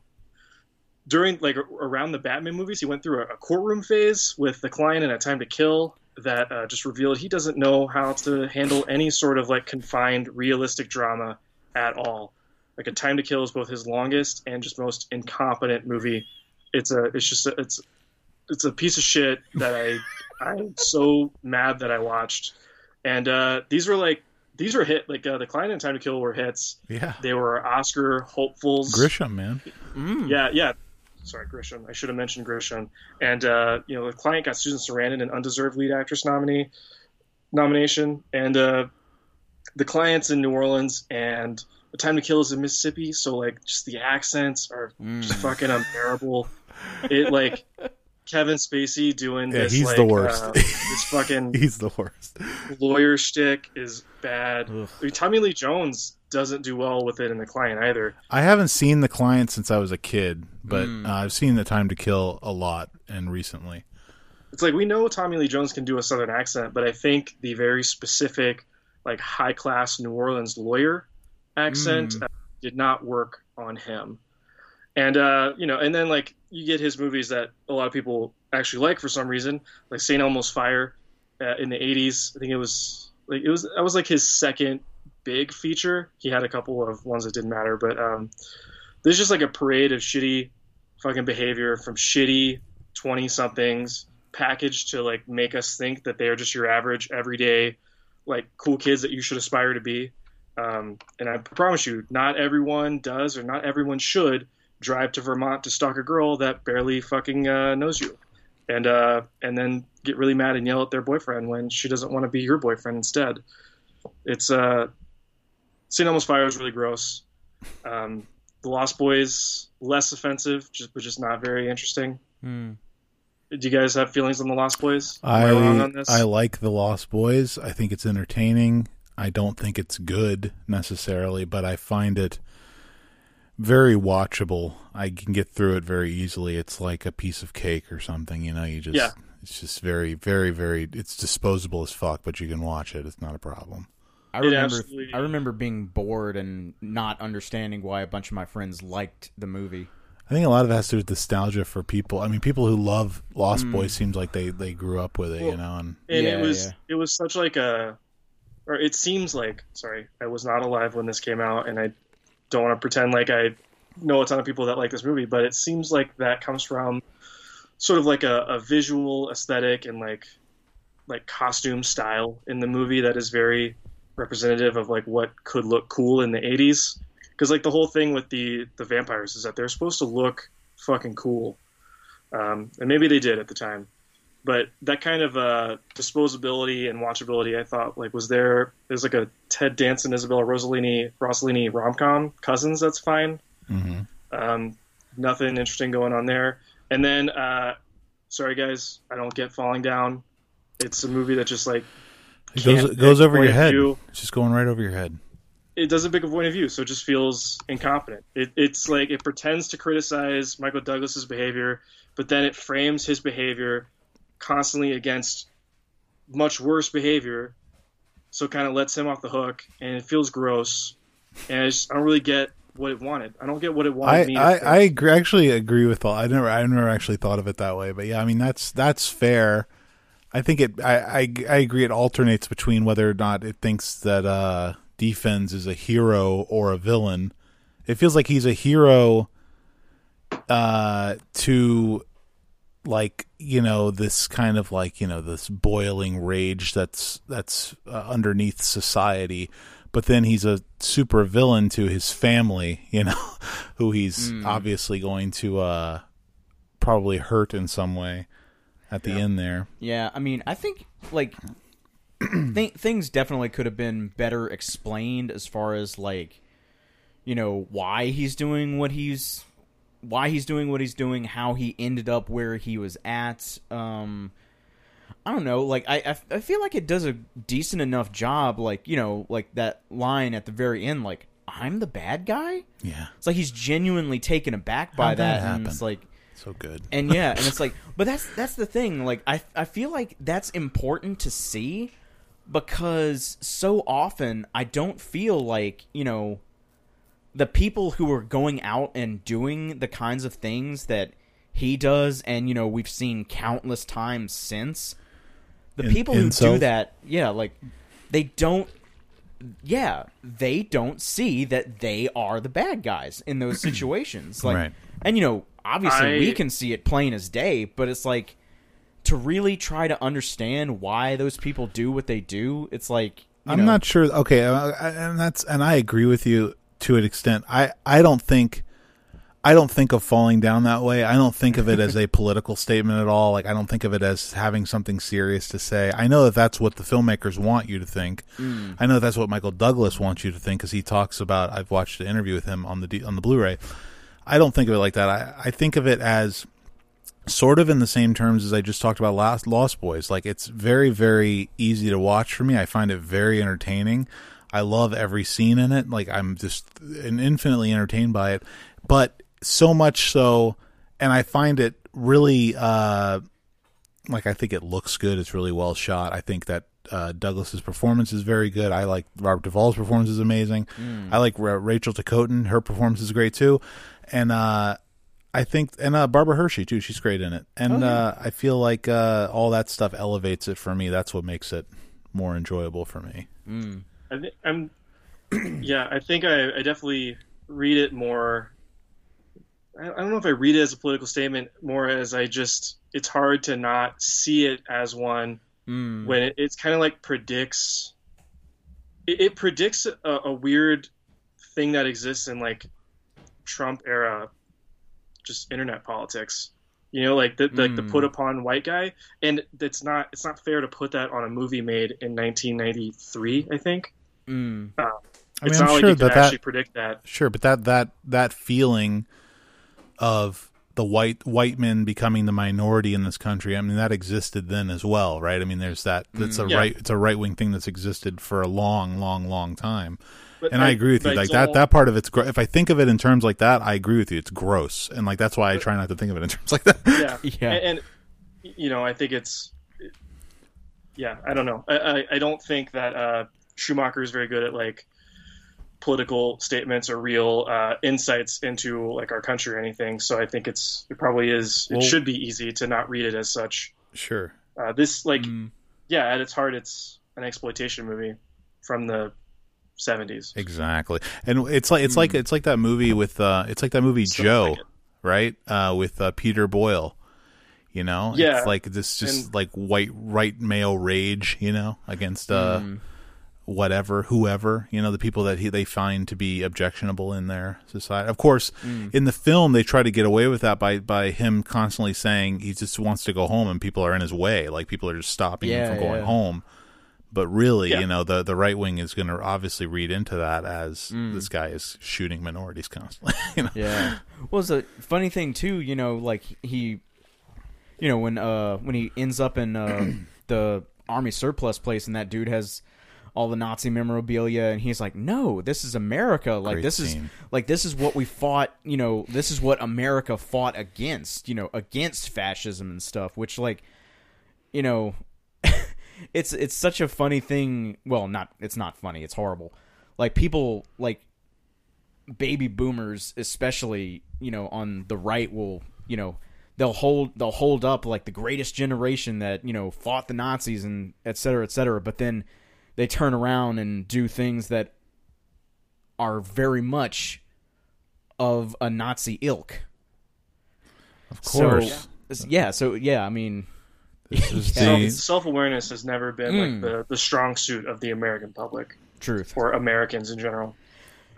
during like around the Batman movies, he went through a, courtroom phase with the client in A Time to Kill that uh, just revealed he doesn't know how to handle any sort of like confined, realistic drama at all. Like A Time to Kill is both his longest and just most incompetent movie. It's a it's just a, it's it's a piece of shit that I I'm so mad that I watched. And uh, these were like these were hit like uh, the client and Time to Kill were hits. Yeah. They were Oscar hopefuls. Grisham, man. Mm. Yeah, yeah. Sorry, Grisham. I should have mentioned Grisham. And uh, you know, the client got Susan Sarandon an undeserved lead actress nominee nomination, and uh, the clients in New Orleans and the Time to Kill is in Mississippi. So like, just the accents are just Mm. fucking unbearable. It like Kevin Spacey doing Yeah, this. he's like, the worst. uh, this fucking He's the worst. lawyer shtick is bad. Ugh. I mean, Tommy Lee Jones doesn't do well with it in the client either. I haven't seen the client since I was a kid, but Mm. uh, I've seen the Time to Kill a lot and recently. it's like we know Tommy Lee Jones can do a southern accent, but I think the very specific, like high class New Orleans lawyer accent Mm. uh, did not work on him. And uh, you know, and then like you get his movies that a lot of people actually like for some reason, like Saint Elmo's Fire uh, in the '80s. I think it was like it was that was like his second big feature. He had a couple of ones that didn't matter, but um, there's just like a parade of shitty fucking behavior from shitty 20 somethings packaged to like make us think that they are just your average everyday like cool kids that you should aspire to be um, and i promise you not everyone does or not everyone should drive to vermont to stalk a girl that barely fucking uh, knows you and uh, and then get really mad and yell at their boyfriend when she doesn't want to be your boyfriend instead it's uh St. Elmo's Fire is really gross. Um, the Lost Boys less offensive, just but just not very interesting. Hmm. Do you guys have feelings on the Lost Boys? Am I wrong on this? I like the Lost Boys. I think it's entertaining. I don't think it's good necessarily, but I find it very watchable. I can get through it very easily. It's like a piece of cake or something, you know, you just Yeah. it's just very very very it's disposable as fuck, but you can watch it. It's not a problem. I remember I remember being bored and not understanding why a bunch of my friends liked the movie. I think a lot of it has to do with nostalgia for people. I mean, people who love Lost hmm. Boys seems like they they grew up with it, you know, and and Yeah, it was yeah. it was such like a or it seems like sorry i was not alive when this came out and i don't want to pretend like i know a ton of people that like this movie but it seems like that comes from sort of like a, a visual aesthetic and like like costume style in the movie that is very representative of like what could look cool in the 80s because like the whole thing with the the vampires is that they're supposed to look fucking cool. Um, and maybe they did at the time but that kind of uh, disposability and watchability, I thought like was there. There's like a Ted Danson, Isabella Rossellini, Rossellini rom com Cousins. That's fine. mhm. Um, nothing interesting going on there. And then, uh, sorry guys, I don't get falling down. It's a movie that just like it goes it goes over your head. view. It's just going right over your head. it doesn't pick a point of view, so it just feels incompetent. It, it's like it pretends to criticize Michael Douglas's behavior, but then it frames his behavior constantly against much worse behavior, so it kind of lets him off the hook, and it feels gross. And I just I don't really get what it wanted. I don't get what it wanted I, me. I. I agree, actually agree with all. I never I never actually thought of it that way, but yeah, I mean that's that's fair. I think it. I, I I agree. It alternates between whether or not it thinks that uh, D-Fens is a hero or a villain. It feels like he's a hero uh, to like you know this kind of like you know this boiling rage that's that's uh, underneath society. But then he's a super villain to his family you know who he's obviously going to uh probably hurt in some way at the end there. Yeah, I mean, I think like th- things definitely could have been better explained as far as like you know why he's doing what he's why he's doing what he's doing, how he ended up where he was at. Um, I don't know. Like I, I, I feel like it does a decent enough job. Like you know, like that line at the very end, like I'm the bad guy. yeah It's like he's genuinely taken aback by How'd that that, and it's like so good and yeah, and it's like, but that's that's the thing. Like, I I feel like that's important to see because so often I don't feel like you know the people who are going out and doing the kinds of things that he does, and you know we've seen countless times since. The In- people who do that, yeah, like they don't yeah, they don't see that they are the bad guys in those situations. Like, Right. and you know, obviously I- we can see it plain as day, but it's like to really try to understand why those people do what they do. It's like you I'm know, not sure. Okay, uh, and that's and I agree with you to an extent. I I don't think I don't think of falling down that way. I don't think of it as a political statement at all. Like I don't think of it as having something serious to say. I know that that's what the filmmakers want you to think. Mm. I know that's what Michael Douglas wants you to think because he talks about. I've watched the interview with him on the D, on the Blu-ray. I don't think of it like that. I, I think of it as sort of in the same terms as I just talked about last Lost Boys. Like it's very very easy to watch for me. I find it very entertaining. I love every scene in it. Like I'm just infinitely entertained by it. But so much so and I find it really uh like I think it looks good. It's really well shot. I think that uh, Douglas's performance is very good. I like Robert Duvall's performance is amazing. I like Ra- Rachel Ticotin. Her performance is great too. And uh, I think and uh, Barbara Hershey too. She's great in it. And uh, I feel like uh, all that stuff elevates it for me. That's what makes it more enjoyable for me. I think I'm, yeah, I think I, I definitely read it more I don't know if I read it as a political statement more as I just it's hard to not see it as one Mm. when it, it's kind of like predicts it, it predicts a, a weird thing that exists in like Trump era just internet politics you know like the like the Mm. put upon white guy and it's not it's not fair to put that on a movie made in 1993 I think Mm. I mean, it's I'm like sure you can that that actually predict that Sure, but that that that feeling of the white white men becoming the minority in this country, I mean that existed then as well, right? I mean there's that it's a Yeah. right it's a right wing thing that's existed for a long, long, long time. but And I, agree with you. Like that don't- that part of it's gro- if I think of it in terms like that, I agree with you. It's gross. And like that's why I try not to think of it in terms like that. yeah, Yeah. And, and you know, I think it's yeah. I don't know. I I, I don't think that uh, Schumacher is very good at like political statements or real uh, insights into like our country or anything. So I think it's it probably is. Well- it should be easy to not read it as such. Sure. Uh, this like Mm. yeah, at its heart, it's an exploitation movie from the seventies. Exactly. And it's like it's like it's like that movie with uh it's like that movie Something Joe, like right? Uh with uh, Peter Boyle. You know? Yeah. It's like this just And- like white right male rage, you know, against uh Mm. Whatever, whoever, you know, the people that he, they find to be objectionable in their society. Of course, in the film they try to get away with that by by him constantly saying he just wants to go home and people are in his way, like people are just stopping Yeah, him from going home. But really, Yeah. you know, the the right wing is going to obviously read into that as Mm. this guy is shooting minorities constantly. you know? Yeah. Well, it's a funny thing too. You know, like he, you know, when uh when he ends up in uh the army surplus place, and that dude has all the Nazi memorabilia, and he's like, "No, this is America. Like Great this scene. is like this is what we fought. You know, this is what America fought against. You know, against fascism and stuff. Which like, you know." it's it's such a funny thing. Well, not it's not funny. It's horrible. Like people like baby boomers especially you know on the right will you know they'll hold they'll hold up like the greatest generation that you know fought the nazis and et cetera et cetera but then they turn around and do things that are very much of a nazi ilk Of course. so, yeah so yeah i mean Yeah. Self awareness has never been Mm. like the, the strong suit of the American public truth or Americans in general.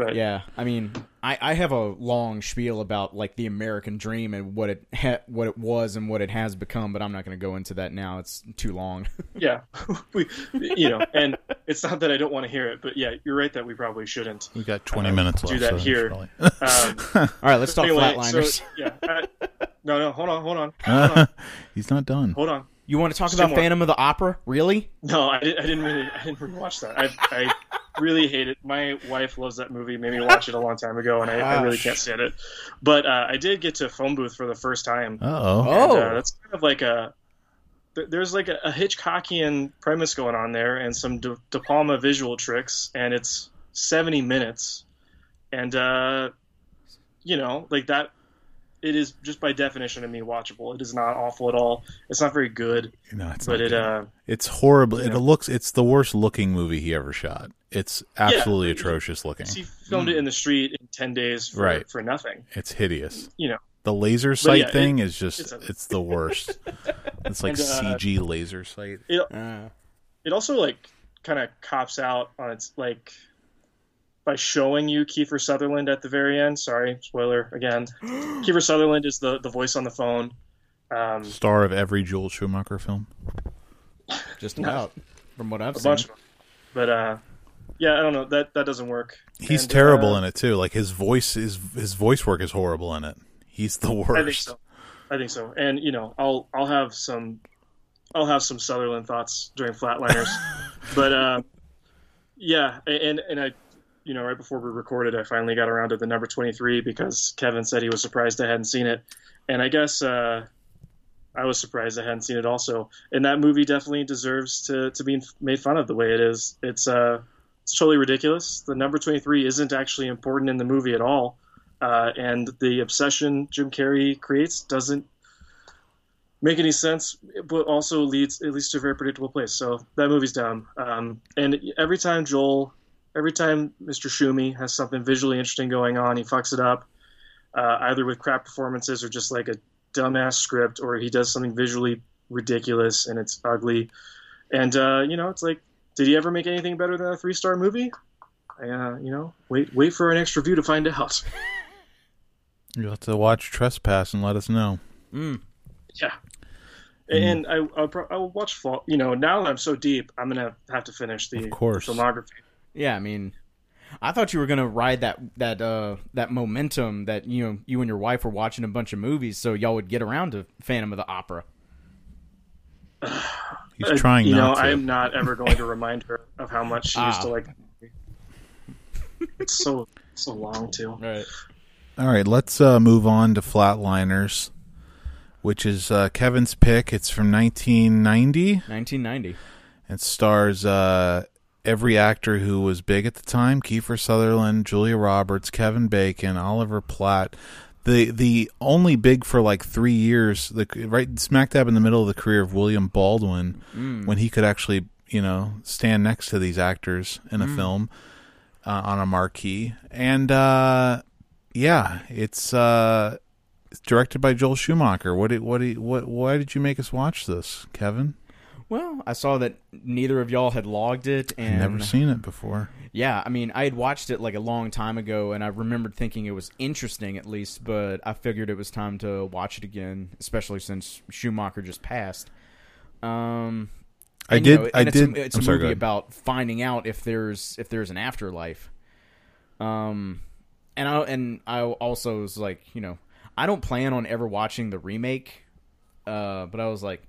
But Yeah, I mean, I, I have a long spiel about like the American dream and what it ha- what it was and what it has become, but I'm not going to go into that now. It's too long. yeah, we, you know, and it's not that I don't want to hear it, but yeah, you're right that we probably shouldn't. we got 20 uh, minutes do left. that so here. Um, All right, let's talk anyway, flatliners. so yeah, I, no, no, hold on, hold on, hold on, He's not done. hold on. you want to talk two about more. Phantom of the Opera? Really? No, I didn't. I didn't really. I didn't really watch that. I, I really hate it. My wife loves that movie. Made me watch it a long time ago, and I, I really can't stand it. But uh, I did get to phone booth for the first time. Uh-oh. Oh, And, uh, that's kind of like a there's like a, a Hitchcockian premise going on there, and some De, De Palma visual tricks, and it's 70 minutes, and uh, you know, like that. It is just by definition to me watchable. It is not awful at all. It's not very good, No, it's but it good. uh, It's horrible. It Yeah. looks. It's the worst looking movie he ever shot. It's absolutely Yeah. atrocious looking. he filmed it in the street in 10 days for, Right. for nothing. It's hideous. You know, The laser sight yeah, thing is just. it's It's, the worst. it's like And, uh, CG laser sight. Uh, it also like kind of cops out on its like by showing you Kiefer Sutherland at the very end. Sorry, spoiler again. Kiefer Sutherland is the the voice on the phone. Um, Star of every Joel Schumacher film. just about from what I've a seen. bunch of but uh, yeah, I don't know that that doesn't work. He's And, terrible uh, in it too. Like his voice is his voice work is horrible in it. He's the worst. I think so. I think so. And you know, I'll I'll have some I'll have some Sutherland thoughts during Flatliners, but uh, yeah, and and I, you know, right before we recorded, I finally got around to the number twenty three because Kevin said he was surprised I hadn't seen it, and I guess uh, I was surprised I hadn't seen it also. And that movie definitely deserves to to be made fun of the way it is. It's uh, it's totally ridiculous. The number twenty three isn't actually important in the movie at all uh, and the obsession Jim Carrey creates doesn't make any sense, but also leads at least to a very predictable place. So that movie's dumb. Um, and every time Joel, every time Mr. Shumi has something visually interesting going on, he fucks it up. uh, either with crap performances or just like a dumbass script, or he does something visually ridiculous and it's ugly. And uh, you know, it's like, did he ever make anything better than a three star movie? Uh, you know, wait wait for an extra view to find out. You'll have to watch Trespass and let us know. Mm. Yeah. And I, I'll, I'll watch Fall. You know, now that I'm so deep, I'm gonna have to finish the, Of course. the filmography. Yeah, I mean, I thought you were gonna ride that that uh that momentum that you know you and your wife were watching a bunch of movies, so y'all would get around to Phantom of the Opera. He's Uh, trying you not know, to. I am not ever going to remind her of how much she used Ah. to like. It's so so long too. Right. All right, let's uh, move on to Flatliners, which is uh, Kevin's pick. It's from 1990. 1990. It stars uh, every actor who was big at the time: Kiefer Sutherland, Julia Roberts, Kevin Bacon, Oliver Platt. The the only big for like three years, the right smack dab in the middle of the career of William Baldwin, when he could actually you know stand next to these actors in a film uh, on a marquee, and uh, yeah, it's uh, it's directed by Joel Schumacher. What did, what did, what why did you make us watch this, Kevin? Well, I saw that neither of y'all had logged it, and Never seen it before. yeah, I mean, I had watched it like a long time ago, and I remembered thinking it was interesting at least, but I figured it was time to watch it again, especially since Schumacher just passed. Um, I and, you did- know, I it's did- A, it's I'm a sorry, movie about finding out if there's if there's an afterlife. Um, and I and I also was like, you know, I don't plan on ever watching the remake. Uh, but I was like,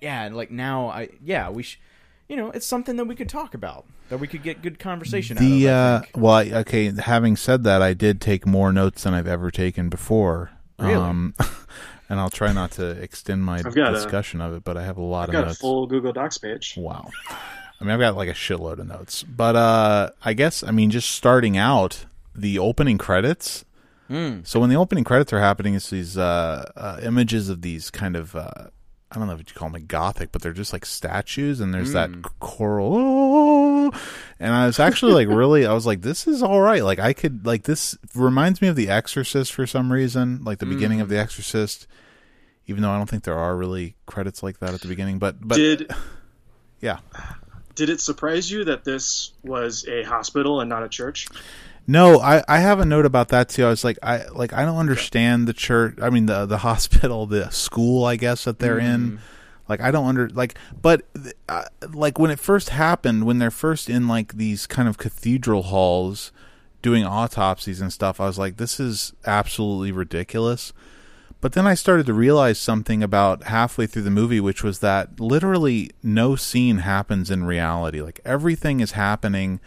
yeah, like now I yeah we sh- you know it's something that we could talk about that we could get good conversation The out of. Uh, think. well, I- okay. Having said that, I did take more notes than I've ever taken before. Really? Um, and I'll try not to extend my I've a- discussion of it, but I have a lot I've of got a notes. full Google Docs page. Wow. I mean, I've got like a shitload of notes, but uh, I guess I mean just starting out the opening credits. Mm. So when the opening credits are happening, it's these uh, uh, images of these kind of uh, I don't know if you call them, like gothic, but they're just like statues, and there's that hmm. choral. "Oh," and I was actually like really, I was like, this is all right. Like I could like this reminds me of The Exorcist for some reason, like the beginning of hmm. The Exorcist. Even though I don't think there are really credits like that at the beginning, but but Did yeah. did it surprise you that this was a hospital and not a church? No, I, I have a note about that too. I was like, I like I don't understand the church. I mean the the hospital, the school, I guess that they're in. Like I don't under like, but uh, like when it first happened, when they're first in like these kind of cathedral halls doing autopsies and stuff, I was like, this is absolutely ridiculous. But then I started to realize something about halfway through the movie, which was that literally no scene happens in reality. Like everything is happening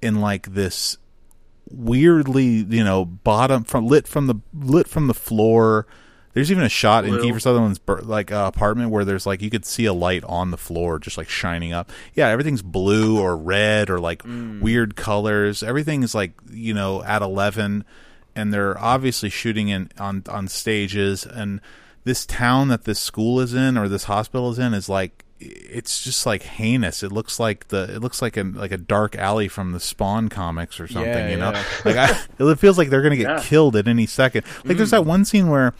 in like this weirdly, you know, bottom from lit from the lit from the floor. There's even a shot in Blue. Kiefer Sutherland's like uh, apartment where there's like you could see a light on the floor just like shining up. Yeah, everything's blue or red or like weird colors. Everything's like you know at eleven, and they're obviously shooting in on on stages. And this town that this school is in or this hospital is in is like it's just like heinous. It looks like the it looks like a like a dark alley from the Spawn comics or something. Yeah, you know, yeah. like I, it feels like they're gonna get Yeah. killed at any second. Like there's that hmm. one scene where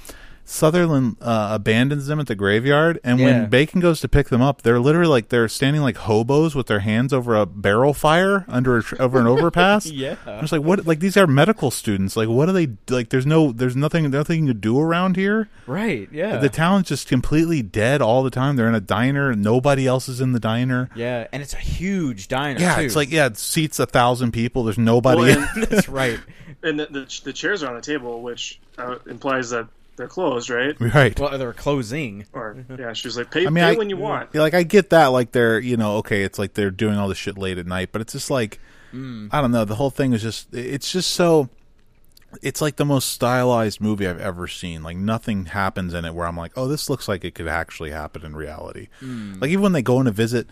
Sutherland uh, abandons them at the graveyard, and Yeah. when Bacon goes to pick them up, they're literally like they're standing like hobos with their hands over a barrel fire under a, tr- over an overpass. Yeah. I'm just like, what? Like these are medical students. Like, what do they like? There's no, there's nothing, nothing to do around here. right, yeah. The town's just completely dead all the time. They're in a diner. Nobody else is in the diner. yeah, and it's a huge diner Yeah, too. it's like yeah, it seats a thousand people. There's nobody. Well, and, That's right. and the, the the chairs are on the table, which uh, implies that they're closed, right? right. Well, they're closing. Or yeah, she was like, pay, I mean, pay I- when you want. Like I get that, like they're you know okay, it's like they're doing all this shit late at night, but it's just like mm. I don't know. The whole thing is just it's just so. It's like the most stylized movie I've ever seen. Like nothing happens in it where I'm like, oh, this looks like it could actually happen in reality. Mm. Like even when they go in to visit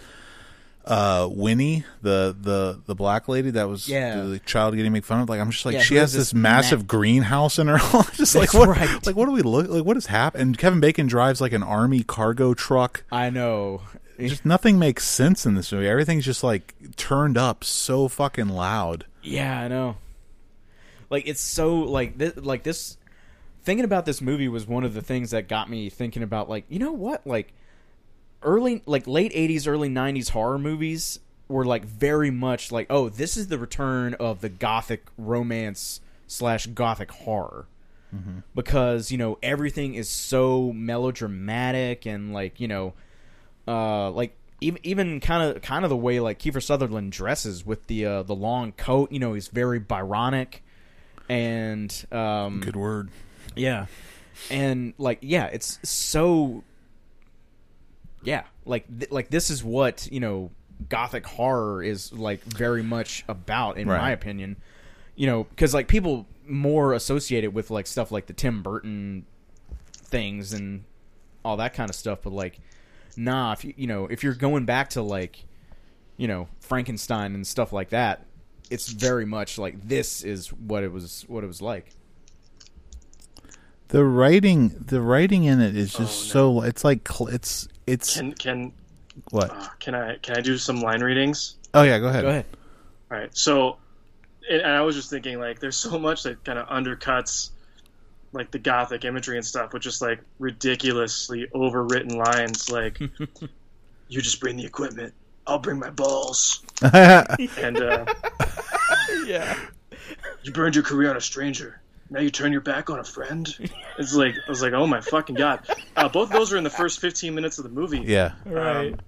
uh Winnie, the the the black lady that was Yeah. the child getting made fun of, like I'm just like Yeah, she has this massive ma- greenhouse in her home. just like That's what right. like what do we look like what has happened? And Kevin Bacon drives like an army cargo truck I know. just nothing makes sense in this movie. Everything's just like turned up so fucking loud. Yeah, I know. Like it's so like this like this thinking about this movie was one of the things that got me thinking about like you know what like early like late 80s early 90s horror movies were like very much like oh this is the return of the gothic romance slash gothic horror because you know everything is so melodramatic and like you know uh like even even kind of kind of the way like Kiefer Sutherland dresses with the uh, the long coat you know he's very Byronic and um Good word. yeah. And like yeah, it's so yeah, like th- like this is what, you know, gothic horror is like very much about in Right. my opinion. You know, cuz like people more associate it with like stuff like the Tim Burton things and all that kind of stuff, but like nah, if you, you know, if you're going back to like you know, Frankenstein and stuff like that, it's very much like this is what it was what it was like. The writing, the writing in it is oh, just Oh, no. so. It's like cl- it's it's Can can what? uh, can I can I do some line readings? Oh yeah, go ahead. Go ahead. All right. So, and and I was just thinking like, there's so much that kind of undercuts like the gothic imagery and stuff with just like ridiculously overwritten lines like, "You just bring the equipment, I'll bring my balls," and uh, Yeah. "You burned your career on a stranger." Now you turn your back on a friend. It's like I was like, oh my fucking god! Uh, both of those are in the first 15 minutes of the movie. yeah, Right. Um,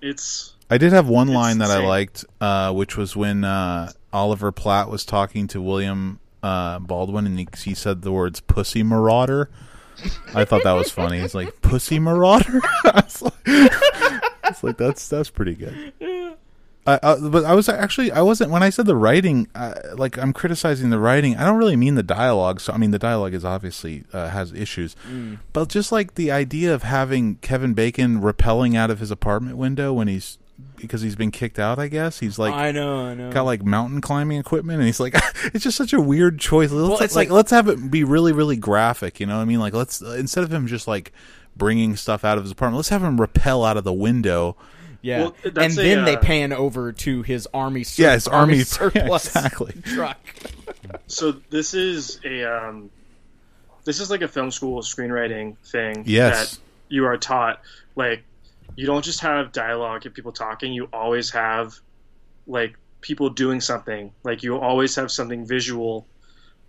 it's I did have one line that I liked, uh, which was when uh, Oliver Platt was talking to William uh, Baldwin, and he, he said the words "pussy marauder." I thought that was funny. He's like "pussy marauder." I was like, it's like that's that's pretty good. I, I, but I was actually I wasn't when I said the writing. Uh, like I'm criticizing the writing. I don't really mean the dialogue. So I mean the dialogue is obviously uh, has issues, but just like the idea of having Kevin Bacon repelling out of his apartment window when he's because he's been kicked out. I guess he's like I know, I know. got like mountain climbing equipment, and he's like, it's just such a weird choice. Let's, it's like, like- let's have it be really, really graphic. You know what I mean? Like let's uh, instead of him just like bringing stuff out of his apartment, let's have him repel out of the window. Yeah. Well, that's and a, then they uh, pan over to his army sur- Yeah, his army- yeah, surplus exactly. truck. so this is a um, this is like a film school screenwriting thing Yes. that you are taught like you don't just have dialogue and people talking you always have like people doing something like you always have something visual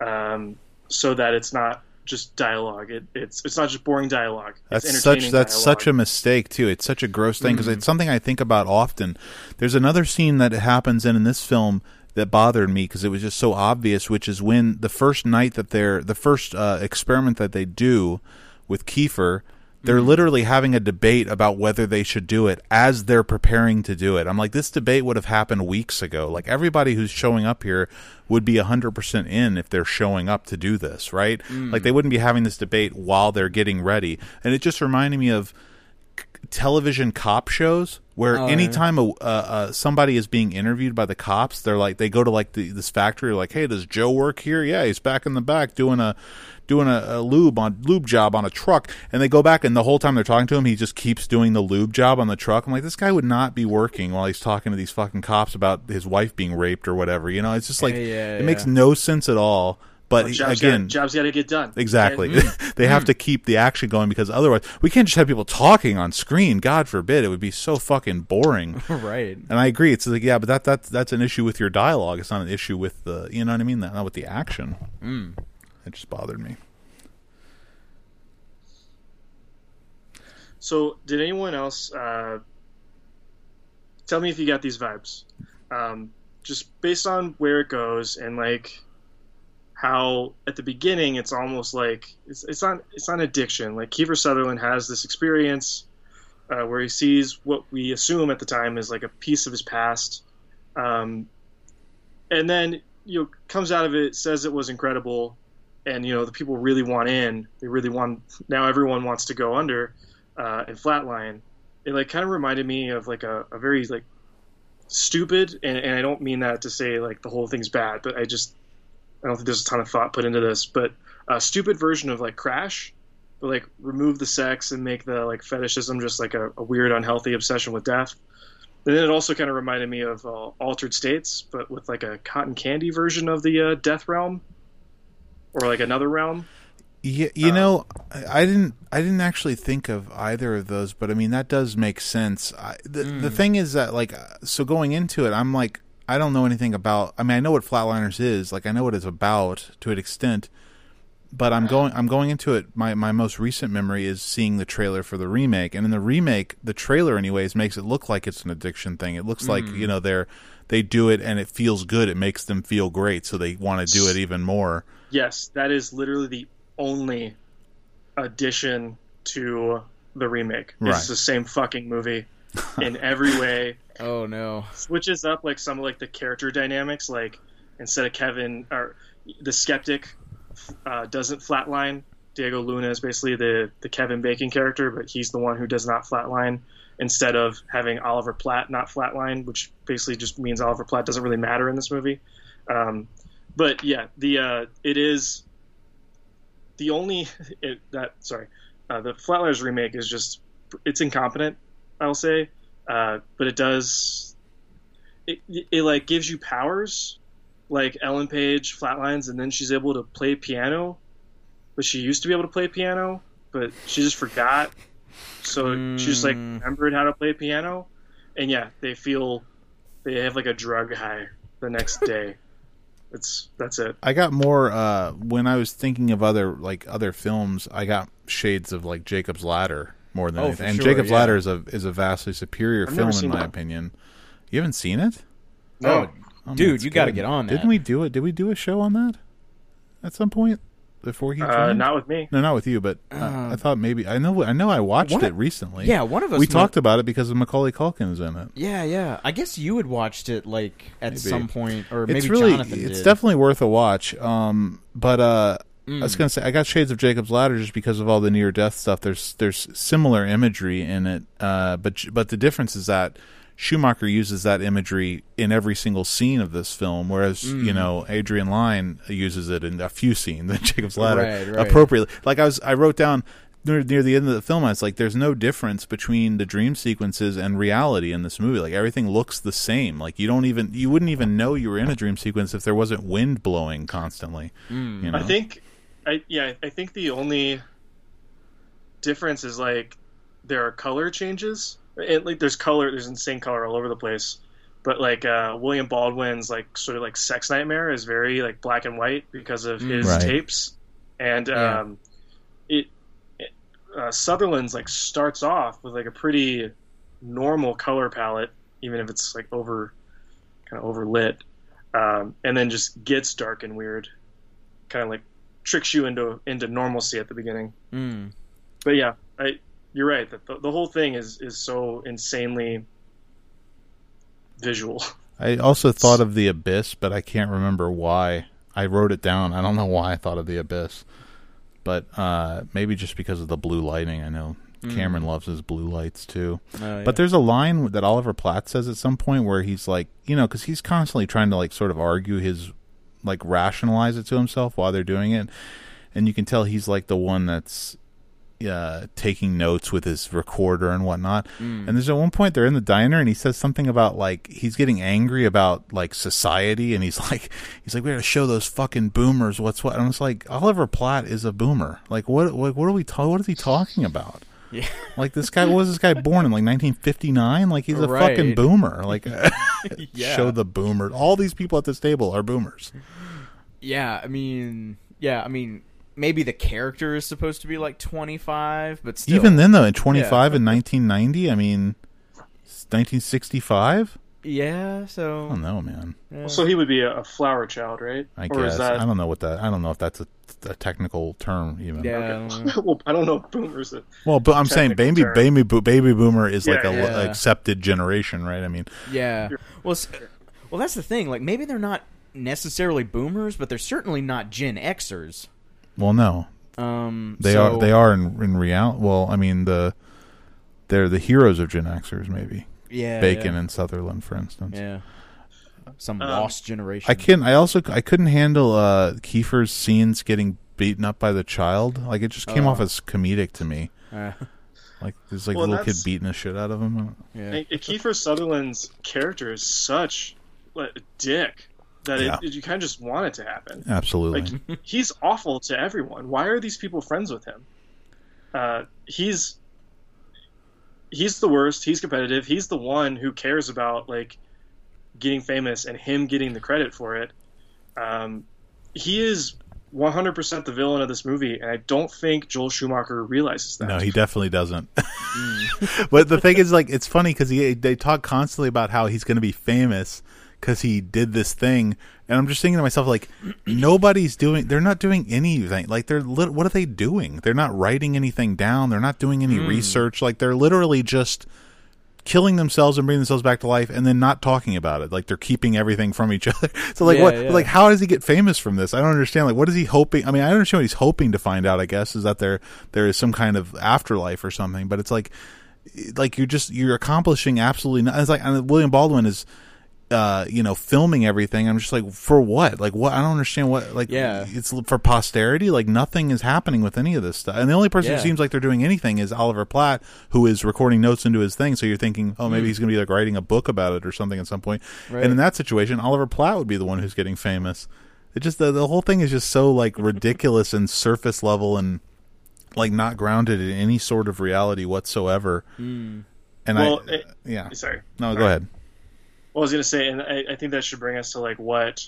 um, so that it's not just dialogue it, it's it's not just boring dialogue That's it's such that's dialogue. such a mistake too. It's such a gross thing Mm-hmm. because it's something I think about often. There's another scene that happens in in this film that bothered me because it was just so obvious, which is when the first night that they're the first uh, experiment that they do with Kiefer. They're Mm-hmm. literally having a debate about whether they should do it as they're preparing to do it. I'm like, this debate would have happened weeks ago. Like everybody who's showing up here would be 100% in if they're showing up to do this, right? Mm. Like they wouldn't be having this debate while they're getting ready. And it just reminded me of television cop shows where Oh, anytime a, uh, uh, somebody is being interviewed by the cops, they're like they go to like the, this factory, like, hey, does Joe work here? Yeah, he's back in the back doing a doing a, a lube on lube job on a truck, and they go back and the whole time they're talking to him, he just keeps doing the lube job on the truck. I'm like, this guy would not be working while he's talking to these fucking cops about his wife being raped or whatever. You know, it's just like Yeah, yeah, it makes no sense at all. But jobs again, gotta, jobs got to get done Exactly. And- they have to keep the action going because otherwise we can't just have people talking on screen. God forbid. It would be so fucking boring. right. And I agree. It's like, yeah, but that that's that's an issue with your dialogue. It's not an issue with the you know what I mean? That not with the action. Mm. It just bothered me. So, did anyone else uh, tell me if you got these vibes? Um, just based on where it goes and like how at the beginning it's almost like it's, it's not it's not addiction. Like Kiefer Sutherland has this experience uh, where he sees what we assume at the time is like a piece of his past, um, and then you know comes out of it says it was incredible, and you know the people really want in. They really want now. Everyone wants to go under uh, and Flatline, it like kind of reminded me of like a, a very like stupid, and, and I don't mean that to say like the whole thing's bad, but I just I don't think there's a ton of thought put into this, but a stupid version of like Crash, but like remove the sex and make the like fetishism just like a, a weird unhealthy obsession with death. And then it also kind of reminded me of uh, Altered States, but with like a cotton candy version of the uh, Death Realm, or like another realm. Yeah, you Uh, know, I didn't. I didn't actually think of either of those, but I mean that does make sense. I, the the thing is that like, uh, so going into it, I'm like, I don't know anything about. I mean, I know what Flatliners is. Like, I know what it's about to an extent, but I'm going. I'm going into it. My my most recent memory is seeing the trailer for the remake, and in the remake, the trailer, anyways, makes it look like it's an addiction thing. It looks like you mm. know they're they do it and it feels good. It makes them feel great, so they want to do it even more. Yes, that is literally the only addition to the remake. Right. It's the same fucking movie in every way. Oh no. Switches up like some of like the character dynamics. Like instead of Kevin or the skeptic uh, doesn't flatline. Diego Luna is basically the the Kevin Bacon character, but he's the one who does not flatline. Instead of having Oliver Platt not flatline, which basically just means Oliver Platt doesn't really matter in this movie. Um, but yeah, the uh, it is the only it, that sorry uh, the Flatliners remake is just it's incompetent. I'll say, uh, but it does it, it, it like gives you powers like Ellen Page flatlines and then she's able to play piano, but she used to be able to play piano, but she just forgot. So she just like Mm. remembered how to play piano, and yeah, they feel they have like a drug high the next day. It's that's it. I got more uh when I was thinking of other like other films. I got shades of like Jacob's Ladder more than Oh, anything. And sure, Jacob's yeah. Ladder is a is a vastly superior I've film in my that. opinion. You haven't seen it? No, Oh, dude, it's you got to get on that. Didn't we do it? Did we do a show on that at some point before he Uh, joined? not with me. no, not with you, but uh, Uh, I thought maybe I know I know I watched One it of- recently. Yeah, one of us. we might- talked about it because of Macaulay Culkin is in it. Yeah, yeah. I guess you had watched it like at Maybe. some point, or maybe it's really Jonathan it's definitely worth a watch. Um, but uh, I was Mm. gonna say I got Shades of Jacob's Ladder just because of all the near death stuff. There's there's similar imagery in it, uh, but but the difference is that Schumacher uses that imagery in every single scene of this film, whereas Mm. you know Adrian Lyne uses it in a few scenes in Jacob's Ladder Right, right. appropriately. Like I was I wrote down. Near, near the end of the film, I was like, "There's no difference between the dream sequences and reality in this movie. Like everything looks the same. Like you don't even, you wouldn't even know you were in a dream sequence if there wasn't wind blowing constantly. Mm. You know? I think, I yeah, I think the only difference is like there are color changes. It, like there's color, there's insane color all over the place. But like uh, William Baldwin's like sort of like Sex Nightmare is very like black and white because of his Right. tapes, and Yeah. um, it, it uh, Sutherland's like starts off with like a pretty normal color palette, even if it's like over kind of overlit, um, and then just gets dark and weird, kind of like tricks you into into normalcy at the beginning. Mm. But yeah, I you're right that the, the whole thing is is so insanely visual. I also thought of the abyss, but I can't remember why. I wrote it down. I don't know why I thought of the abyss, but uh, maybe just because of the blue lighting. I know Cameron loves his blue lights too. Oh, yeah. But there's a line that Oliver Platt says at some point where he's like, you know, because he's constantly trying to like sort of argue his, like rationalize it to himself while they're doing it, and you can tell he's like the one that's uh, taking notes with his recorder and whatnot. Mm. And there's at one point they're in the diner and he says something about like he's getting angry about like society and he's like he's like we got to show those fucking boomers what's what. And it's like Oliver Platt is a boomer. Like what what, what are we ta- what is he talking about? Yeah. Like this guy was this guy born in like 1959? Like he's a Right. fucking boomer. Like Yeah. show the boomer. All these people at this table are boomers. Yeah, I mean, yeah, I mean, maybe the character is supposed to be like 25, but still. Even then though, in 25 in 1990, I mean 1965? Yeah, so I don't know, man. yeah. So he would be a, a flower child, right? I or guess is that? I don't know what that. I don't know if that's a, a technical term even. yeah, I Okay. don't know. well, I don't know if boomers. That, Well, but I'm saying baby term. baby bo- baby boomer is like Yeah, a yeah. accepted generation, right? I mean, yeah. Well, s- well, that's the thing. Like, maybe they're not necessarily boomers, but they're certainly not Gen Xers. well, no, Um, they so- are they are in in real. Well, I mean the they're the heroes of Gen Xers, maybe Yeah, Bacon yeah. and Sutherland, for instance. Yeah. Some Um, lost generation. I can I also I couldn't handle uh Kiefer's scenes getting beaten up by the child. Like it just came Oh. off as comedic to me. Uh, Like there's like Well, a little kid beating the shit out of him. yeah. and Kiefer Sutherland's character is such like, a dick. that Yeah. it, you kind of just want it to happen. Absolutely. Like he's awful to everyone. Why are these people friends with him? Uh, he's he's the worst. He's competitive. He's the one who cares about like getting famous and him getting the credit for it. Um, he is 100% the villain of this movie, and I don't think Joel Schumacher realizes that. No, he definitely doesn't. but the thing is, like, it's funny because he they talk constantly about how he's going to be famous because he did this thing, and I'm just thinking to myself, like, nobody's doing. They're not doing anything. Like, they're lit- what are they doing? They're not writing anything down. They're not doing any hmm. research. Like, they're literally just killing themselves and bringing themselves back to life and then not talking about it like they're keeping everything from each other so like Yeah, what yeah. like how does he get famous from this i don't understand like what is he hoping i mean i understand what he's hoping to find out i guess is that there there is some kind of afterlife or something but it's like like you're just you're accomplishing absolutely nothing it's like and william baldwin is uh you know filming everything i'm just like for what? Like what i don't understand what like Yeah. it's for posterity? Like nothing is happening with any of this stuff. And the only person Yeah. who seems like they're doing anything is oliver platt who is recording notes into his thing. So you're thinking oh maybe he's gonna be like writing a book about it or something at some point. Right. and in that situation oliver platt would be the one who's getting famous. It just the, the whole thing is just so like ridiculous and surface level and like not grounded in any sort of reality whatsoever. And Well, i it- yeah. Sorry. no go ahead Well, I was gonna say, and I, I think that should bring us to like what